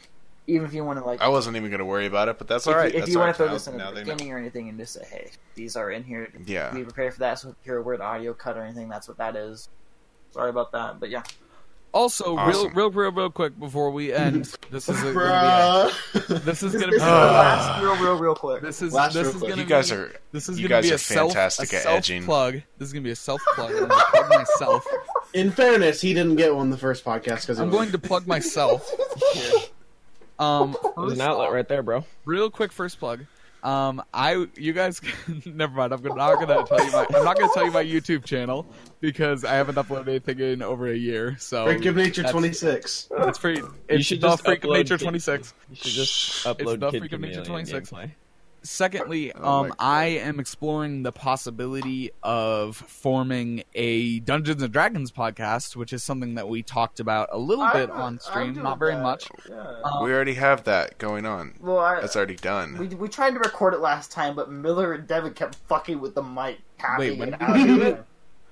even if you want to like, I wasn't even going to worry about it, but that's if, all right. you, if That's you all want to throw this in now the they know. beginning or anything, and just say, hey, these are in here. Yeah. Be prepared for that. So if you hear a word audio cut or anything, that's what that is. Sorry about that, but yeah. Also, Awesome. real, real, real, real quick before we end, this is a, gonna be a, this is gonna be is the last real, real, real quick. this is Last this is gonna You guys are this is you gonna guys be are a self, fantastic a self edging. plug. This is gonna be a self plug. I'm gonna plug myself. In fairness, he didn't get one the first podcast because I'm going to plug myself. Here. Um, There's an outlet right there, bro. real quick first plug um i you guys never mind i'm not gonna tell you my i'm not gonna tell you my youtube channel because i haven't uploaded anything in over a year so Freak of Nature that's- 26. it's free it's should the just freak of nature 26 You should just upload the Kid Freak of Nature 26. gameplay. Secondly Oh um my i am exploring the possibility of forming a dungeons and dragons podcast which is something that we talked about a little bit I'm- on stream not very that. much Yeah. Um, We already have that going on. well, I, That's already done. we we tried to record it last time, but Miller and Devin kept fucking with the mic. tapping when did out. we do it?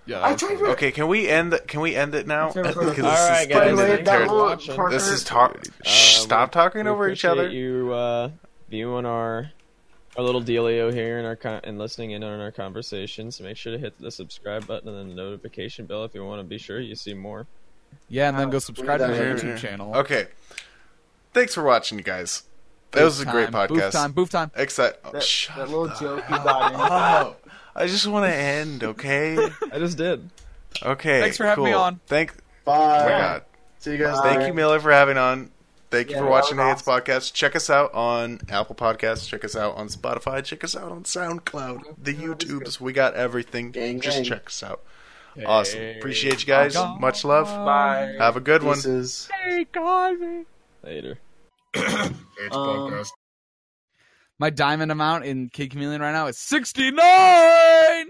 yeah I tried funny. to- Okay, can we end? The, can we end it now? Sure, Because sure. this All right, is guys. getting By the way, Thanks that for little watching. Parker- This is talk. Uh, stop talking over each other. You uh, viewing our our little dealio here and our con- and listening in on our conversations. Make sure to hit the subscribe button and then the notification bell if you want to be sure you see more. yeah and then go subscribe to the Here, youtube channel Okay. Thanks for watching, you guys. That was a Booth great time, booth podcast. time booth time Excite. Oh, That, shut that little the joke you hell got in. up. Oh, I just want to end. Okay. I just did. Okay. Thanks for having me on. Thank. Bye. Oh my God. See you guys Bye. Thank you, Miller, for having on. Thank you Yeah, for watching was the Hits Podcast. Check us out on Apple Podcasts. Check us out on Spotify. Check us out on SoundCloud. The YouTubes. We got everything. Gang, Just gang. check us out. Awesome. Appreciate you guys. Much love. Bye. Have a good one. Pieces. Later. Um, My diamond amount in Kid Chameleon right now is 69!